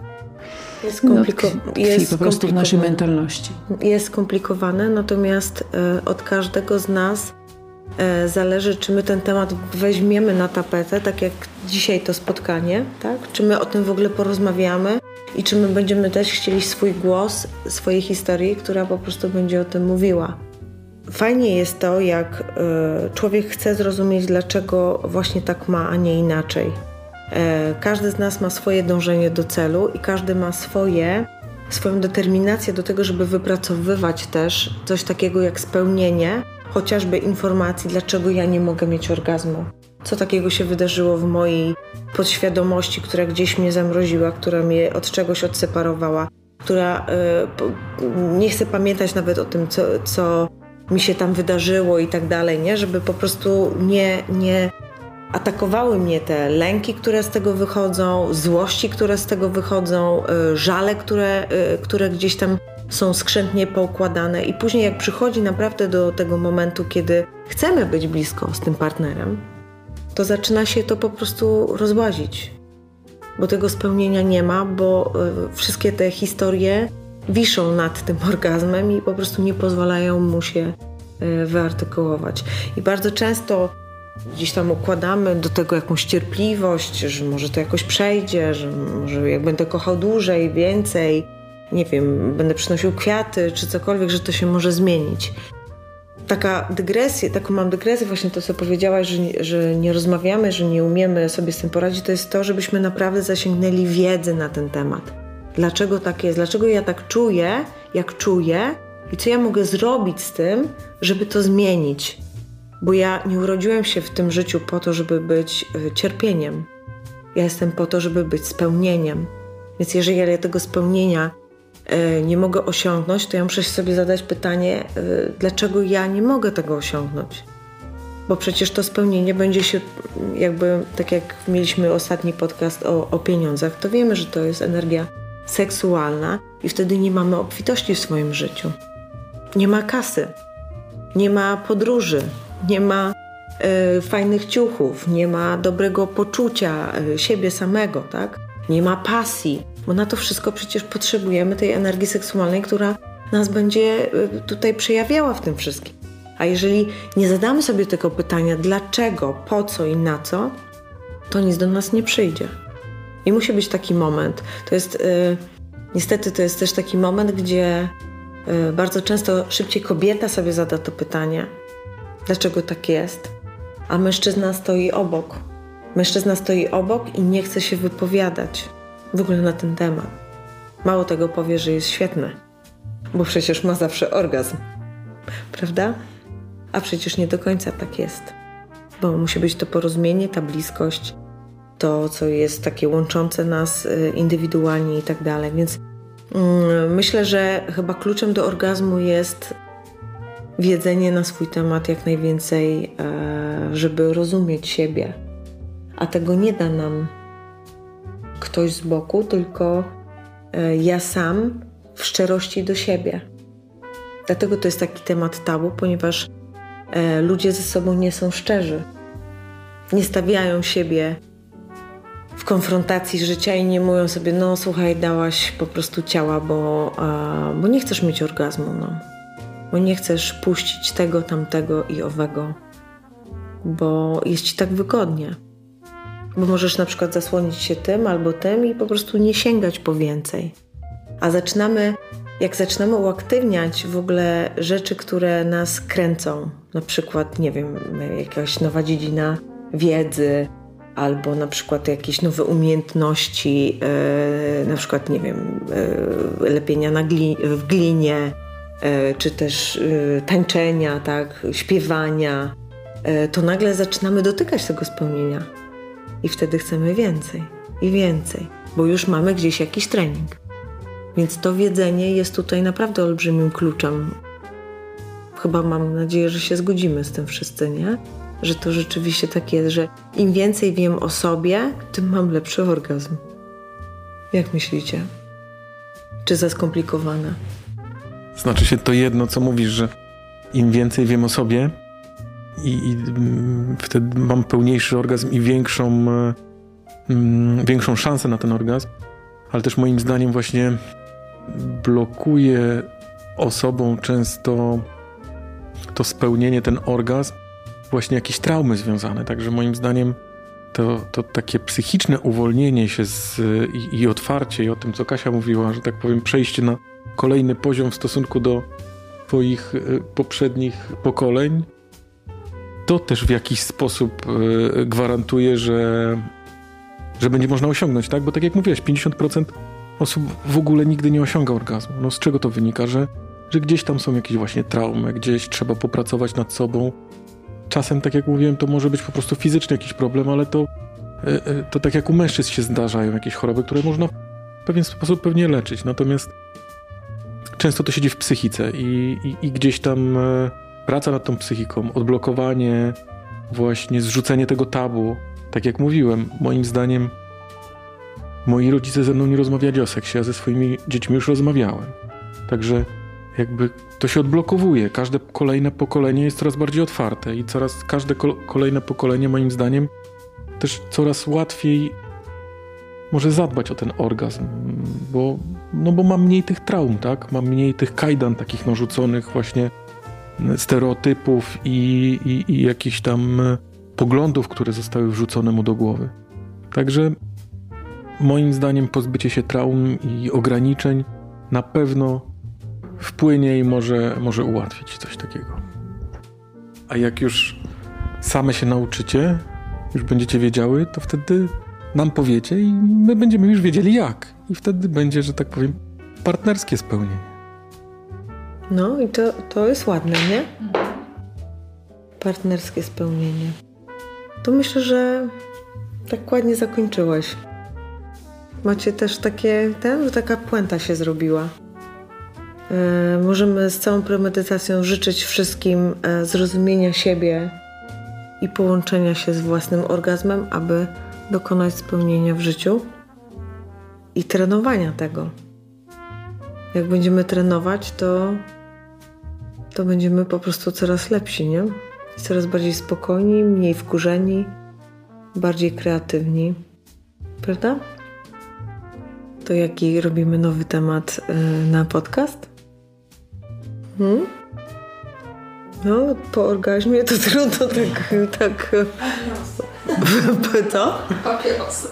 Jest, kompliko- no, jest po prostu w naszej mentalności. Jest skomplikowane, natomiast y, od każdego z nas E, zależy, czy my ten temat weźmiemy na tapetę, tak jak dzisiaj to spotkanie, tak? Czy my o tym w ogóle porozmawiamy i czy my będziemy też chcieli swój głos, swojej historii, która po prostu będzie o tym mówiła. Fajnie jest to, jak y, człowiek chce zrozumieć, dlaczego właśnie tak ma, a nie inaczej. E, każdy z nas ma swoje dążenie do celu i każdy ma swoje swoją determinację do tego, żeby wypracowywać też coś takiego jak spełnienie, chociażby informacji, dlaczego ja nie mogę mieć orgazmu. Co takiego się wydarzyło w mojej podświadomości, która gdzieś mnie zamroziła, która mnie od czegoś odseparowała, która y, nie chce pamiętać nawet o tym, co, co mi się tam wydarzyło i tak dalej, nie? Żeby po prostu nie, nie atakowały mnie te lęki, które z tego wychodzą, złości, które z tego wychodzą, y, żale, które, y, które gdzieś tam są skrzętnie poukładane. I później, jak przychodzi naprawdę do tego momentu, kiedy chcemy być blisko z tym partnerem, to zaczyna się to po prostu rozłazić. Bo tego spełnienia nie ma, bo y, wszystkie te historie wiszą nad tym orgazmem i po prostu nie pozwalają mu się wyartykułować. I bardzo często gdzieś tam układamy do tego jakąś cierpliwość, że może to jakoś przejdzie, że może jak będę kochał dłużej, więcej, nie wiem, będę przynosił kwiaty czy cokolwiek, że to się może zmienić. Taka dygresja, taką mam dygresję właśnie to, co powiedziałaś, że, że nie rozmawiamy, że nie umiemy sobie z tym poradzić, to jest to, żebyśmy naprawdę zasięgnęli wiedzy na ten temat. Dlaczego tak jest? Dlaczego ja tak czuję, jak czuję i co ja mogę zrobić z tym, żeby to zmienić? bo ja nie urodziłem się w tym życiu po to, żeby być e, cierpieniem. Ja jestem po to, żeby być spełnieniem. Więc jeżeli ja tego spełnienia nie mogę osiągnąć, to ja muszę sobie zadać pytanie, e, dlaczego ja nie mogę tego osiągnąć? Bo przecież to spełnienie będzie się, jakby, tak jak mieliśmy ostatni podcast o, o pieniądzach, to wiemy, że to jest energia seksualna i wtedy nie mamy obfitości w swoim życiu. Nie ma kasy, nie ma podróży, nie ma e, fajnych ciuchów, nie ma dobrego poczucia e, siebie samego, tak? Nie ma pasji, bo na to wszystko przecież potrzebujemy tej energii seksualnej, która nas będzie e, tutaj przejawiała w tym wszystkim. A jeżeli nie zadamy sobie tego pytania, dlaczego, po co i na co, to nic do nas nie przyjdzie. I musi być taki moment. To jest, niestety, to jest też taki moment, gdzie bardzo często szybciej kobieta sobie zada to pytanie, dlaczego tak jest, a mężczyzna stoi obok. Mężczyzna stoi obok i nie chce się wypowiadać w ogóle na ten temat. Mało tego powie, że jest świetny, bo przecież ma zawsze orgazm, prawda? A przecież nie do końca tak jest, bo musi być to porozumienie, ta bliskość, to, co jest takie łączące nas y, indywidualnie i tak dalej. Więc mm, myślę, że chyba kluczem do orgazmu jest wiedzenie na swój temat jak najwięcej, e, żeby rozumieć siebie. A tego nie da nam ktoś z boku, tylko e, ja sam w szczerości do siebie. Dlatego to jest taki temat tabu, ponieważ e, ludzie ze sobą nie są szczerzy. Nie stawiają siebie w konfrontacji życia i nie mówią sobie, no słuchaj, dałaś po prostu ciała, bo, bo nie chcesz mieć orgazmu. No bo nie chcesz puścić tego, tamtego i owego, bo jest ci tak wygodnie. Bo możesz na przykład zasłonić się tym albo tym i po prostu nie sięgać po więcej. A zaczynamy, jak zaczynamy uaktywniać w ogóle rzeczy, które nas kręcą, na przykład, nie wiem, jakaś nowa dziedzina wiedzy, albo na przykład jakieś nowe umiejętności, yy, na przykład, nie wiem, yy, lepienia na gli w glinie, E, czy też tańczenia, tak, śpiewania, to nagle zaczynamy dotykać tego spełnienia. I wtedy chcemy więcej i więcej, bo już mamy gdzieś jakiś trening. Więc to wiedzenie jest tutaj naprawdę olbrzymim kluczem. Chyba mam nadzieję, że się zgodzimy z tym wszyscy, nie? Że to rzeczywiście tak jest, że im więcej wiem o sobie, tym mam lepszy orgazm. Jak myślicie? Czy za skomplikowane? Znaczy się to jedno, co mówisz, że im więcej wiem o sobie i, i mm, wtedy mam pełniejszy orgazm i większą, mm, większą szansę na ten orgazm, ale też moim zdaniem właśnie blokuje osobą często to spełnienie, ten orgazm, właśnie jakieś traumy związane. Także moim zdaniem to, to takie psychiczne uwolnienie się z, i, i otwarcie i o tym, co Kasia mówiła, że tak powiem, przejście na kolejny poziom w stosunku do Twoich e, poprzednich pokoleń, to też w jakiś sposób e, gwarantuje, że, że będzie można osiągnąć, tak? Bo tak jak mówiłeś, 50% osób w ogóle nigdy nie osiąga orgazmu. No z czego to wynika? Że, że gdzieś tam są jakieś właśnie traumy, gdzieś trzeba popracować nad sobą. Czasem, tak jak mówiłem, to może być po prostu fizyczny jakiś problem, ale to, e, e, to tak jak u mężczyzn się zdarzają jakieś choroby, które można w pewien sposób pewnie leczyć. Natomiast często to siedzi w psychice i, i, i gdzieś tam praca nad tą psychiką, odblokowanie, właśnie zrzucenie tego tabu. Tak jak mówiłem, moim zdaniem moi rodzice ze mną nie rozmawiali o seksie, a ze swoimi dziećmi już rozmawiałem. Także jakby to się odblokowuje. Każde kolejne pokolenie jest coraz bardziej otwarte i coraz każde kolejne pokolenie moim zdaniem też coraz łatwiej może zadbać o ten orgazm, bo, no bo mam mniej tych traum, tak? Mam mniej tych kajdan takich narzuconych właśnie stereotypów i, i, i jakichś tam poglądów, które zostały wrzucone mu do głowy. Także moim zdaniem pozbycie się traum i ograniczeń na pewno wpłynie i może, może ułatwić coś takiego. A jak już same się nauczycie, już będziecie wiedziały, to wtedy nam powiecie i my będziemy już wiedzieli jak. I wtedy będzie, że tak powiem, partnerskie spełnienie. No i to, to jest ładne, nie? Partnerskie spełnienie. To myślę, że tak ładnie zakończyłaś. Macie też takie, ten, taka puenta się zrobiła. E, możemy z całą premedytacją życzyć wszystkim e, zrozumienia siebie i połączenia się z własnym orgazmem, aby dokonać spełnienia w życiu i trenowania tego. Jak będziemy trenować, to, to będziemy po prostu coraz lepsi, nie? Coraz bardziej spokojni, mniej wkurzeni, bardziej kreatywni. Prawda? To jaki robimy nowy temat y, na podcast? Hmm? No, po orgazmie to trudno tak... tak to? Papierosy.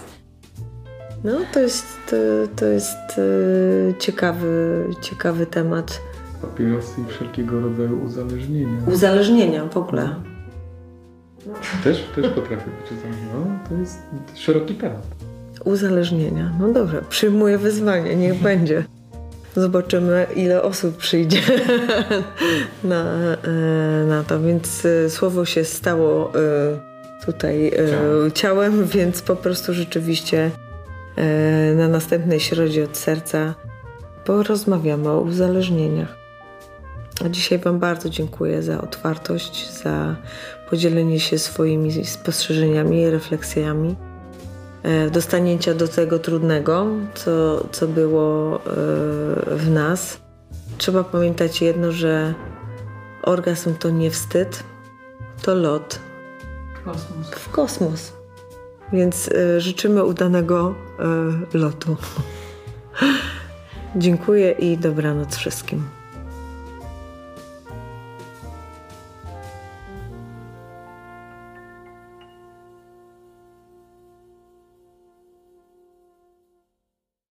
No, to jest, to, to jest y, ciekawy, ciekawy temat. Papierosy i wszelkiego rodzaju uzależnienia. Uzależnienia w ogóle. Też, też potrafię być uzależniony. No, to jest szeroki temat. Uzależnienia. No dobrze, przyjmuję wyzwanie, niech będzie. Zobaczymy, ile osób przyjdzie na, e, na to. Więc e, słowo się stało e, tutaj ciałem, więc po prostu rzeczywiście na następnej środzie od serca porozmawiamy o uzależnieniach. A dzisiaj Wam bardzo dziękuję za otwartość, za podzielenie się swoimi spostrzeżeniami i refleksjami. E, dostanięcia do tego trudnego, co, co było e, w nas. Trzeba pamiętać jedno, że orgazm to nie wstyd, to lot kosmos. w kosmos. Więc e, życzymy udanego lotu. Dziękuję i dobranoc wszystkim.